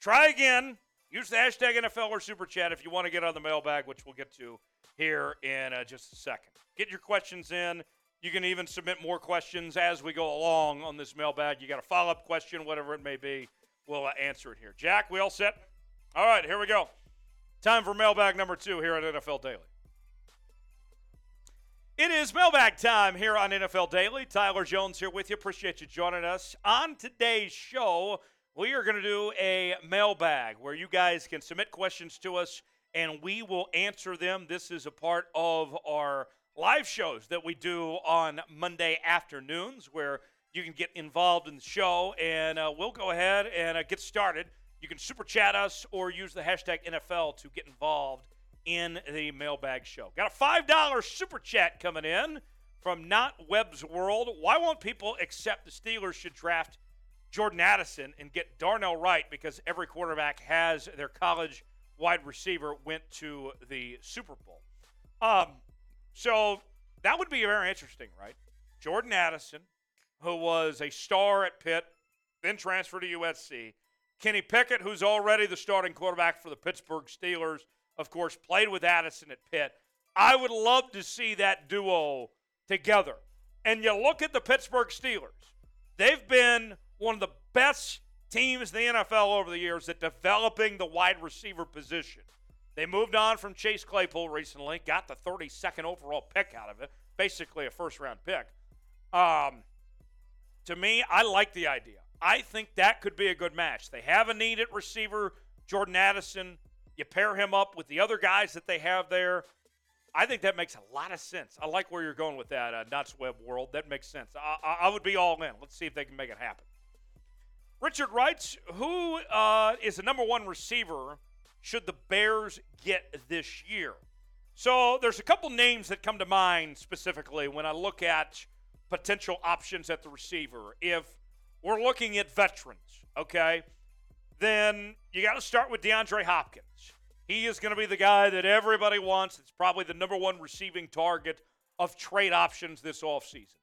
try again. Use the hashtag NFL or Super Chat if you want to get on the mailbag, which we'll get to here in uh, just a second. Get your questions in. You can even submit more questions as we go along on this mailbag. You got a follow up question, whatever it may be. We'll uh, answer it here. Jack, we all set? All right, here we go. Time for mailbag number two here on NFL Daily. It is mailbag time here on NFL Daily. Tyler Jones here with you. Appreciate you joining us. On today's show, we are going to do a mailbag where you guys can submit questions to us and we will answer them. This is a part of our live shows that we do on Monday afternoons where you can get involved in the show and uh, we'll go ahead and uh, get started. You can super chat us or use the hashtag NFL to get involved in the mailbag show. Got a $5 super chat coming in from Not Webb's World. Why won't people accept the Steelers should draft Jordan Addison and get Darnell Wright because every quarterback has their college wide receiver went to the Super Bowl? Um, so that would be very interesting, right? Jordan Addison, who was a star at Pitt, then transferred to USC. Kenny Pickett, who's already the starting quarterback for the Pittsburgh Steelers, of course, played with Addison at Pitt. I would love to see that duo together. And you look at the Pittsburgh Steelers, they've been one of the best teams in the NFL over the years at developing the wide receiver position. They moved on from Chase Claypool recently, got the 32nd overall pick out of it, basically a first round pick. Um, to me, I like the idea. I think that could be a good match. They have a need at receiver, Jordan Addison. You pair him up with the other guys that they have there. I think that makes a lot of sense. I like where you're going with that, uh, Nuts Web world. That makes sense. I, I, I would be all in. Let's see if they can make it happen. Richard writes, who uh, is the number one receiver should the Bears get this year? So there's a couple names that come to mind specifically when I look at potential options at the receiver. If we're looking at veterans, okay, then you got to start with DeAndre Hopkins. He is going to be the guy that everybody wants. It's probably the number one receiving target of trade options this offseason.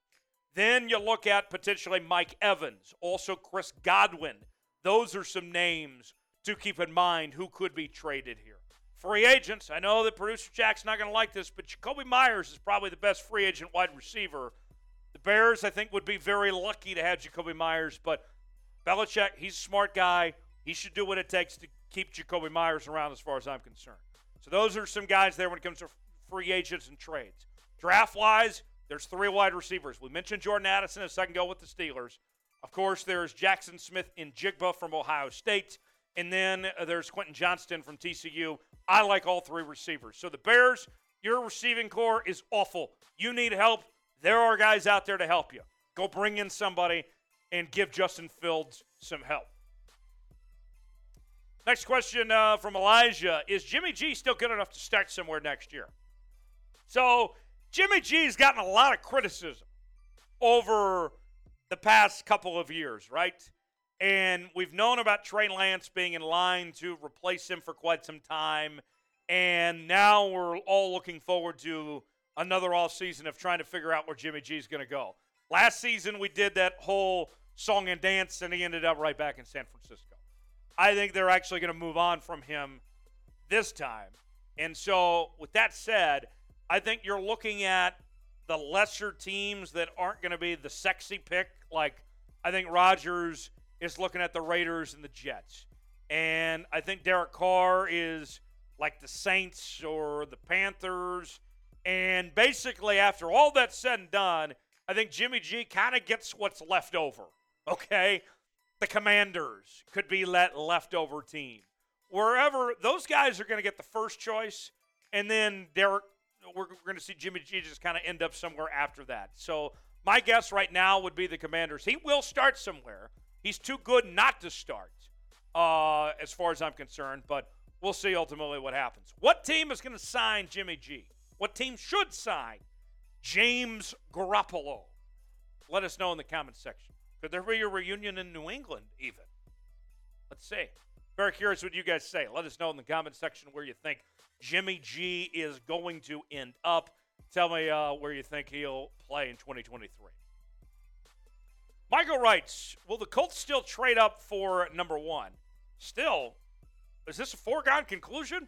Then you look at potentially Mike Evans, also Chris Godwin. Those are some names to keep in mind who could be traded here. Free agents, I know that producer Jack's not going to like this, but Jakobi Meyers is probably the best free agent wide receiver. Bears, I think, would be very lucky to have Jakobi Meyers, but Belichick, he's a smart guy. He should do what it takes to keep Jakobi Meyers around as far as I'm concerned. So those are some guys there when it comes to free agents and trades. Draft wise, there's three wide receivers. We mentioned Jordan Addison a second ago with the Steelers. Of course, there's Jaxon Smith-Njigba from Ohio State. And then uh, there's Quentin Johnston from TCU. I like all three receivers. So the Bears, your receiving corps is awful. You need help. There are guys out there to help you. Go bring in somebody and give Justin Fields some help. Next question uh, from Elijah Is Jimmy G still good enough to start somewhere next year? So, Jimmy G's gotten a lot of criticism over the past couple of years, right? And we've known about Trey Lance being in line to replace him for quite some time. And now we're all looking forward to another off season of trying to figure out where Jimmy G is going to go. Last season, we did that whole song and dance, and he ended up right back in San Francisco. I think they're actually going to move on from him this time. And so, with that said, I think you're looking at the lesser teams that aren't going to be the sexy pick. Like, I think Rodgers is looking at the Raiders and the Jets. And I think Derek Carr is like the Saints or the Panthers. And basically, after all that's said and done, I think Jimmy G kind of gets what's left over. Okay? The Commanders could be that leftover team. Wherever those guys are going to get the first choice, and then Derek, we're, we're going to see Jimmy G just kind of end up somewhere after that. So my guess right now would be the Commanders. He will start somewhere. He's too good not to start, uh, as far as I'm concerned. But we'll see ultimately what happens. What team is going to sign Jimmy G? What team should sign James Garoppolo? Let us know in the comments section. Could there be a reunion in New England even? Let's see. Very curious what you guys say. Let us know in the comment section where you think Jimmy G is going to end up. Tell me uh, where you think he'll play in 2023. Michael writes Will the Colts still trade up for number one? Still, is this a foregone conclusion?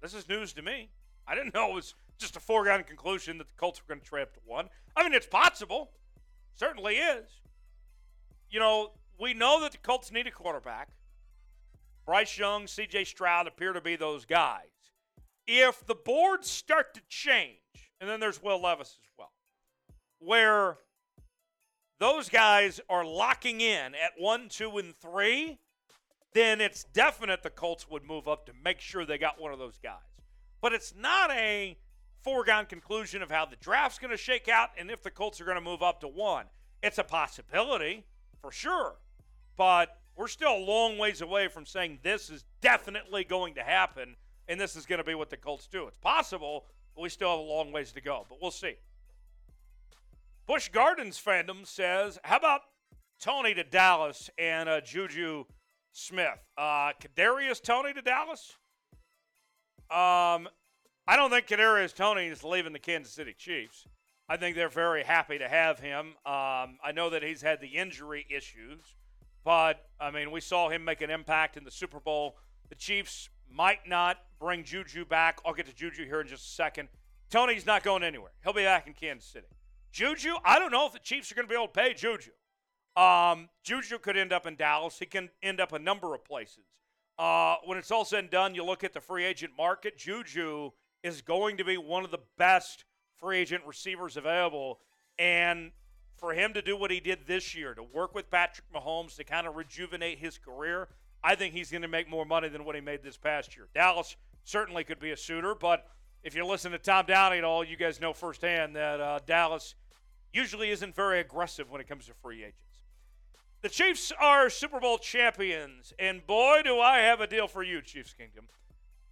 This is news to me. I didn't know it was just a foregone conclusion that the Colts were going to trade up to one. I mean, it's possible. Certainly is. You know, we know that the Colts need a quarterback. Bryce Young, CJ Stroud appear to be those guys. If the boards start to change, and then there's Will Levis as well, where those guys are locking in at one, two, and three, then it's definite the Colts would move up to make sure they got one of those guys. But it's not a foregone conclusion of how the draft's going to shake out and if the Colts are going to move up to one. It's a possibility for sure, but we're still a long ways away from saying this is definitely going to happen and this is going to be what the Colts do. It's possible, but we still have a long ways to go, but we'll see. Bush Gardens fandom says, how about Toney to Dallas and uh, Juju Smith? Uh, Kadarius Toney to Dallas? Um, I don't think Kadarius Toney is leaving the Kansas City Chiefs. I think they're very happy to have him. Um, I know that he's had the injury issues, but I mean, we saw him make an impact in the Super Bowl. The Chiefs might not bring Juju back. I'll get to Juju here in just a second. Toney's not going anywhere. He'll be back in Kansas City. Juju, I don't know if the Chiefs are going to be able to pay Juju. Um, Juju could end up in Dallas. He can end up a number of places. Uh, when it's all said and done, you look at the free agent market. Juju is going to be one of the best free agent receivers available. And for him to do what he did this year, to work with Patrick Mahomes to kind of rejuvenate his career, I think he's going to make more money than what he made this past year. Dallas certainly could be a suitor, but if you listen to Tom Downey at all, you guys know firsthand that uh, Dallas usually isn't very aggressive when it comes to free agents. The Chiefs are Super Bowl champions, and boy, do I have a deal for you, Chiefs Kingdom.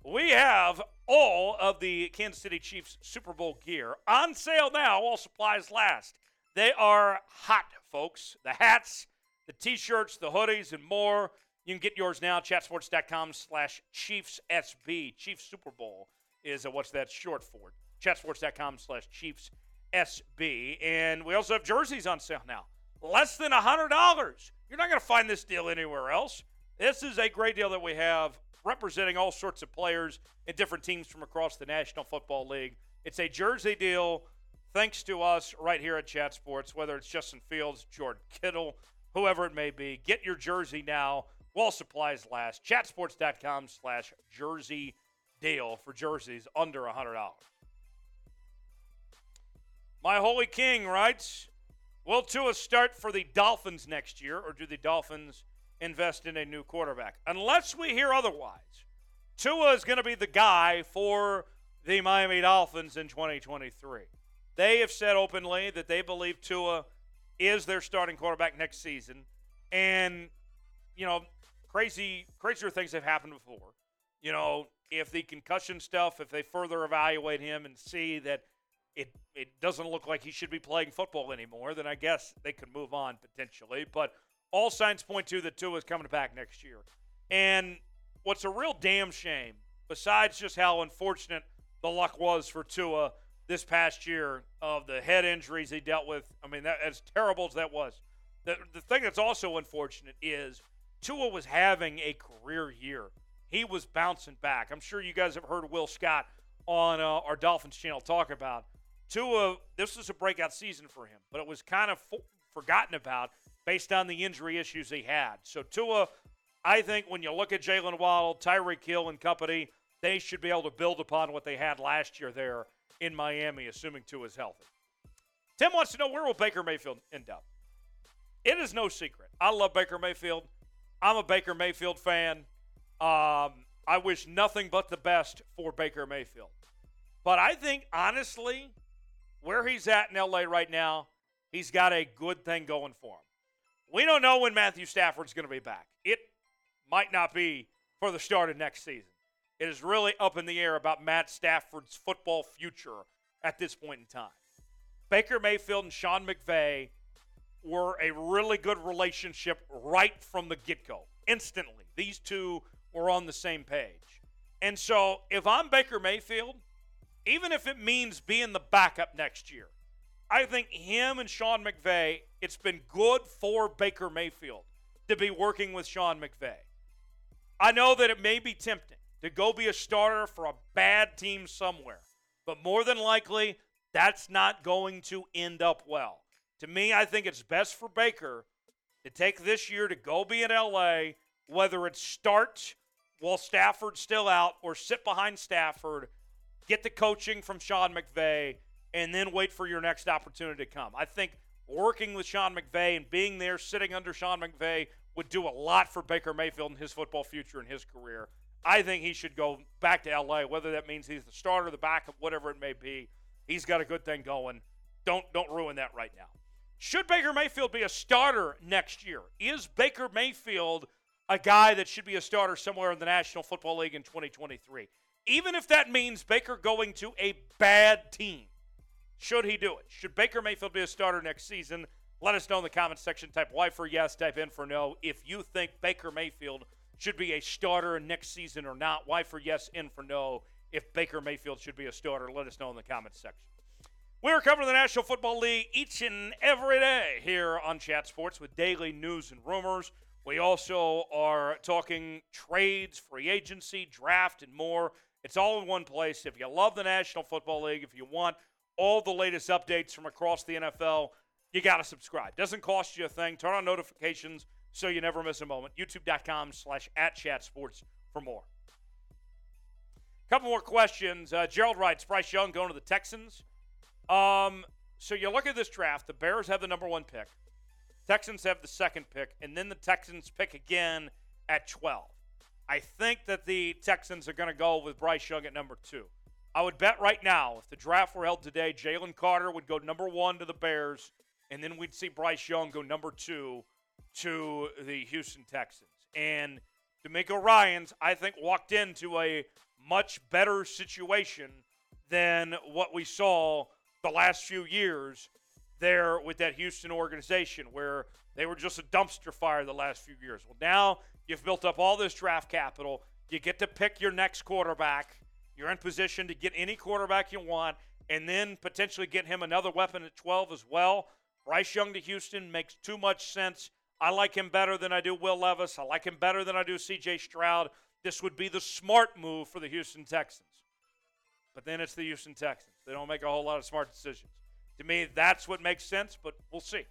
We have all of the Kansas City Chiefs Super Bowl gear on sale now while supplies last. They are hot, folks. The hats, the t-shirts, the hoodies, and more. You can get yours now, chatsports.com slash Chiefs SB. Chiefs Super Bowl is uh, what's that short for. Chatsports.com slash Chiefs SB. And we also have jerseys on sale now. Less than $100. You're not going to find this deal anywhere else. This is a great deal that we have representing all sorts of players and different teams from across the National Football League. It's a jersey deal thanks to us right here at Chat Sports, whether it's Justin Fields, Jordan Kittle, whoever it may be. Get your jersey now while supplies last. Chatsports.com slash jersey deal for jerseys under $100. My Holy King writes, Will Tua start for the Dolphins next year, or do the Dolphins – invest in a new quarterback. Unless we hear otherwise, Tua is going to be the guy for the Miami Dolphins in 2023. They have said openly that they believe Tua is their starting quarterback next season. And, you know, crazy, crazier things have happened before. You know, if the concussion stuff, if they further evaluate him and see that it, it doesn't look like he should be playing football anymore, then I guess they could move on potentially. But all signs point to that Tua is coming back next year. And what's a real damn shame, besides just how unfortunate the luck was for Tua this past year of the head injuries he dealt with, I mean, that, as terrible as that was, the, the thing that's also unfortunate is Tua was having a career year. He was bouncing back. I'm sure you guys have heard Will Scott on uh, our Dolphins channel talk about Tua. This was a breakout season for him, but it was kind of fo- forgotten about based on the injury issues he had. So Tua, I think when you look at Jaylen Waddle, Tyreek Hill, and company, they should be able to build upon what they had last year there in Miami, assuming Tua is healthy. Tim wants to know where will Baker Mayfield end up. It is no secret. I love Baker Mayfield. I'm a Baker Mayfield fan. Um, I wish nothing but the best for Baker Mayfield. But I think, honestly, where he's at in LA right now, he's got a good thing going for him. We don't know when Matthew Stafford's going to be back. It might not be for the start of next season. It is really up in the air about Matt Stafford's football future at this point in time. Baker Mayfield and Sean McVay were a really good relationship right from the get go. Instantly, these two were on the same page. And so, if I'm Baker Mayfield, even if it means being the backup next year, I think him and Sean McVay, it's been good for Baker Mayfield to be working with Sean McVay. I know that it may be tempting to go be a starter for a bad team somewhere, but more than likely, that's not going to end up well. To me, I think it's best for Baker to take this year to go be in LA, whether it's start while Stafford's still out or sit behind Stafford, get the coaching from Sean McVay, and then wait for your next opportunity to come. I think working with Sean McVay and being there, sitting under Sean McVay, would do a lot for Baker Mayfield and his football future and his career. I think he should go back to LA, whether that means he's the starter, the backup, whatever it may be. He's got a good thing going. Don't don't ruin that right now. Should Baker Mayfield be a starter next year? Is Baker Mayfield a guy that should be a starter somewhere in the National Football League in 2023? Even if that means Baker going to a bad team, should he do it? Should Baker Mayfield be a starter next season? Let us know in the comments section. Type Y for yes, type in for no. If you think Baker Mayfield should be a starter next season or not, Y for yes, in for no. If Baker Mayfield should be a starter, let us know in the comments section. We're covering the National Football League each and every day here on Chat Sports with daily news and rumors. We also are talking trades, free agency, draft, and more. It's all in one place. If you love the National Football League, if you want all the latest updates from across the NFL, you got to subscribe. Doesn't cost you a thing. Turn on notifications so you never miss a moment. YouTube.com slash at Chat Sports for more. Couple more questions. Uh, Gerald writes, Bryce Young going to the Texans. Um, so you look at this draft. The Bears have the number one pick. Texans have the second pick, and then the Texans pick again at 12. I think that the Texans are going to go with Bryce Young at number two. I would bet right now, if the draft were held today, Jalen Carter would go number one to the Bears, and then we'd see Bryce Young go number two to the Houston Texans. And DeMeco Ryans, I think, walked into a much better situation than what we saw the last few years there with that Houston organization where they were just a dumpster fire the last few years. Well, now you've built up all this draft capital. You get to pick your next quarterback. You're in position to get any quarterback you want and then potentially get him another weapon at 12 as well. Bryce Young to Houston makes too much sense. I like him better than I do Will Levis. I like him better than I do CJ Stroud. This would be the smart move for the Houston Texans. But then it's the Houston Texans. They don't make a whole lot of smart decisions. To me, that's what makes sense, but we'll see.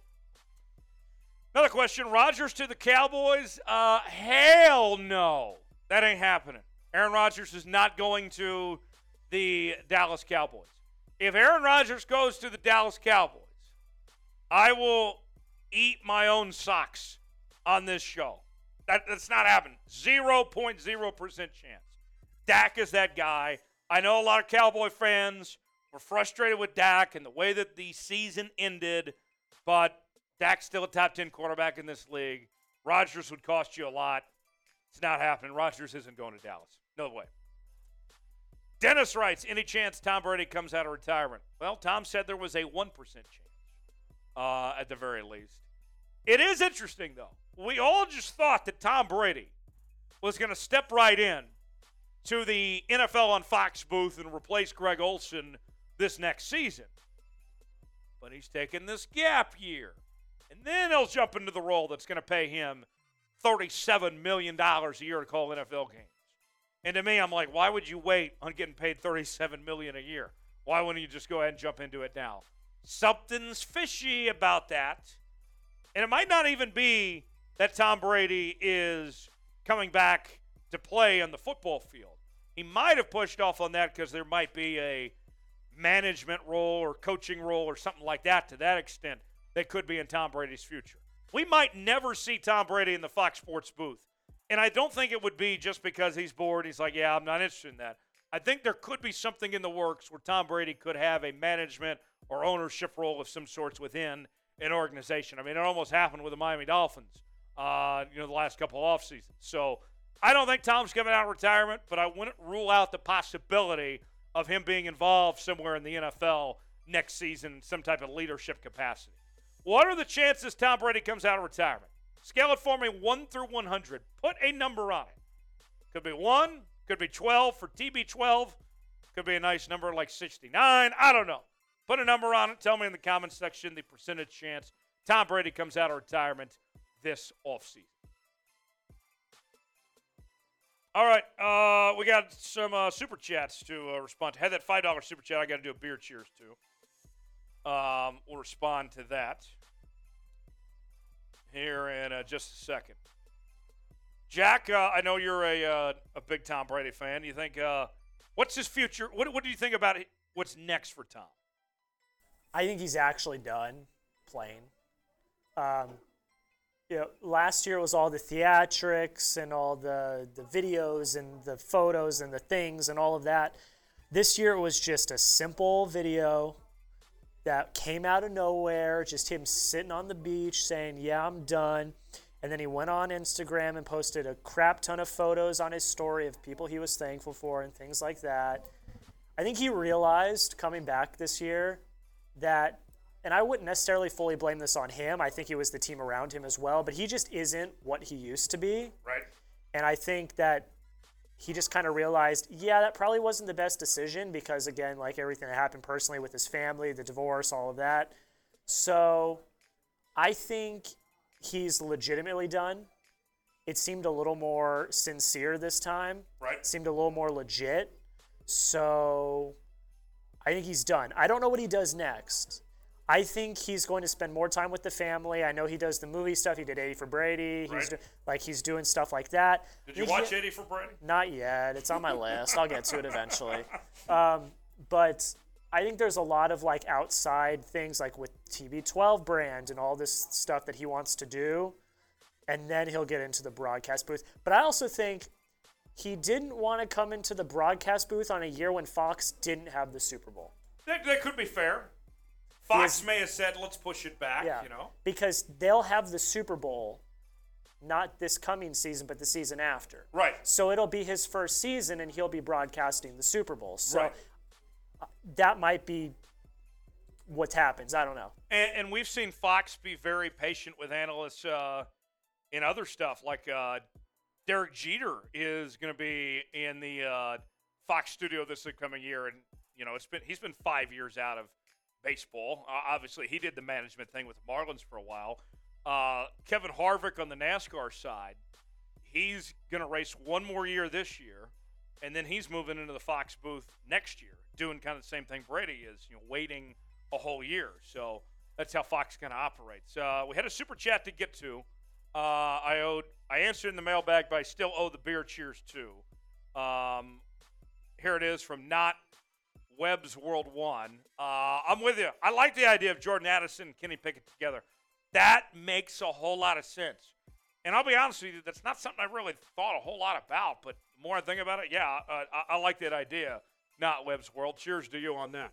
Another question Rodgers to the Cowboys? Uh, hell no. That ain't happening. Aaron Rodgers is not going to the Dallas Cowboys. If Aaron Rodgers goes to the Dallas Cowboys, I will eat my own socks on this show. That, that's not happening. 0.0% chance. Dak is that guy. I know a lot of Cowboy fans were frustrated with Dak and the way that the season ended, but Dak's still a top 10 quarterback in this league. Rodgers would cost you a lot. It's not happening. Rodgers isn't going to Dallas. No way. Dennis writes, any chance Tom Brady comes out of retirement? Well, Tom said there was a 1% chance uh, at the very least. It is interesting, though. We all just thought that Tom Brady was going to step right in to the NFL on Fox booth and replace Greg Olsen this next season. But he's taking this gap year. And then he'll jump into the role that's going to pay him $37 million a year to call NFL games. And to me, I'm like, why would you wait on getting paid 37 million a year? Why wouldn't you just go ahead and jump into it now? Something's fishy about that. And it might not even be that Tom Brady is coming back to play on the football field. He might have pushed off on that because there might be a management role or coaching role or something like that to that extent that could be in Tom Brady's future. We might never see Tom Brady in the Fox Sports booth. And I don't think it would be just because he's bored. He's like, yeah, I'm not interested in that. I think there could be something in the works where Tom Brady could have a management or ownership role of some sorts within an organization. I mean, it almost happened with the Miami Dolphins, uh, you know, the last couple of off seasons. So I don't think Tom's coming out retirement, but I wouldn't rule out the possibility of him being involved somewhere in the NFL next season some type of leadership capacity. What are the chances Tom Brady comes out of retirement? Scale it for me 1 through 100. Put a number on it. Could be 1, could be 12 for TB12, could be a nice number like 69. I don't know. Put a number on it. Tell me in the comments section the percentage chance Tom Brady comes out of retirement this offseason. All right, uh, we got some uh, super chats to uh, respond to. Had that five dollar super chat. I got to do a beer cheers too. Um, we'll respond to that here in uh, just a second. Jack, uh, I know you're a uh, a big Tom Brady fan. You think what's his future? What what do you think about? What's next for Tom? I think he's actually done playing. Um, you know, last year was all the theatrics and all the, the videos and the photos and the things and all of that. This year it was just a simple video that came out of nowhere, just him sitting on the beach saying, Yeah, I'm done. And then he went on Instagram and posted a crap ton of photos on his story of people he was thankful for and things like that. I think he realized coming back this year that, and I wouldn't necessarily fully blame this on him. I think it was the team around him as well, but he just isn't what he used to be. Right. And I think that he just kind of realized, yeah, that probably wasn't the best decision because, again, like everything that happened personally with his family, the divorce, all of that. So I think he's legitimately done. It seemed a little more sincere this time. Right. It seemed a little more legit. So I think he's done. I don't know what he does next. I think he's going to spend more time with the family. I know he does the movie stuff. He did 80 for Brady. He's do, like he's doing stuff like that. Did you he's, watch 80 for Brady? Not yet. It's on my list. I'll get to it eventually. Um, but I think there's a lot of like outside things like with TB12 brand and all this stuff that he wants to do. And then he'll get into the broadcast booth. But I also think he didn't want to come into the broadcast booth on a year when Fox didn't have the Super Bowl. That, that could be fair. Fox may have said, let's push it back, yeah, you know? Because they'll have the Super Bowl not this coming season, but the season after. Right. So it'll be his first season and he'll be broadcasting the Super Bowl. So right. Uh, that might be what happens. I don't know. And, and we've seen Fox be very patient with analysts uh, in other stuff, like uh, Derek Jeter is going to be in the uh, Fox studio this coming year, and you know it's been he's been five years out of baseball. Uh, obviously, he did the management thing with the Marlins for a while. Uh, Kevin Harvick on the NASCAR side, he's going to race one more year this year, and then he's moving into the Fox booth next year, doing kind of the same thing Brady is, you know, waiting a whole year. So that's how Fox kind of operates. Uh, we had a super chat to get to. Uh, I owed. I answered in the mailbag, but I still owe the beer cheers too. Um, here it is from not Webb's World One. Uh, I'm with you. I like the idea of Jordan Addison and Kenny Pickett together. That makes a whole lot of sense. And I'll be honest with you, that's not something I really thought a whole lot about. But the more I think about it, yeah, uh, I, I like that idea. Not Webb's World. Cheers to you on that.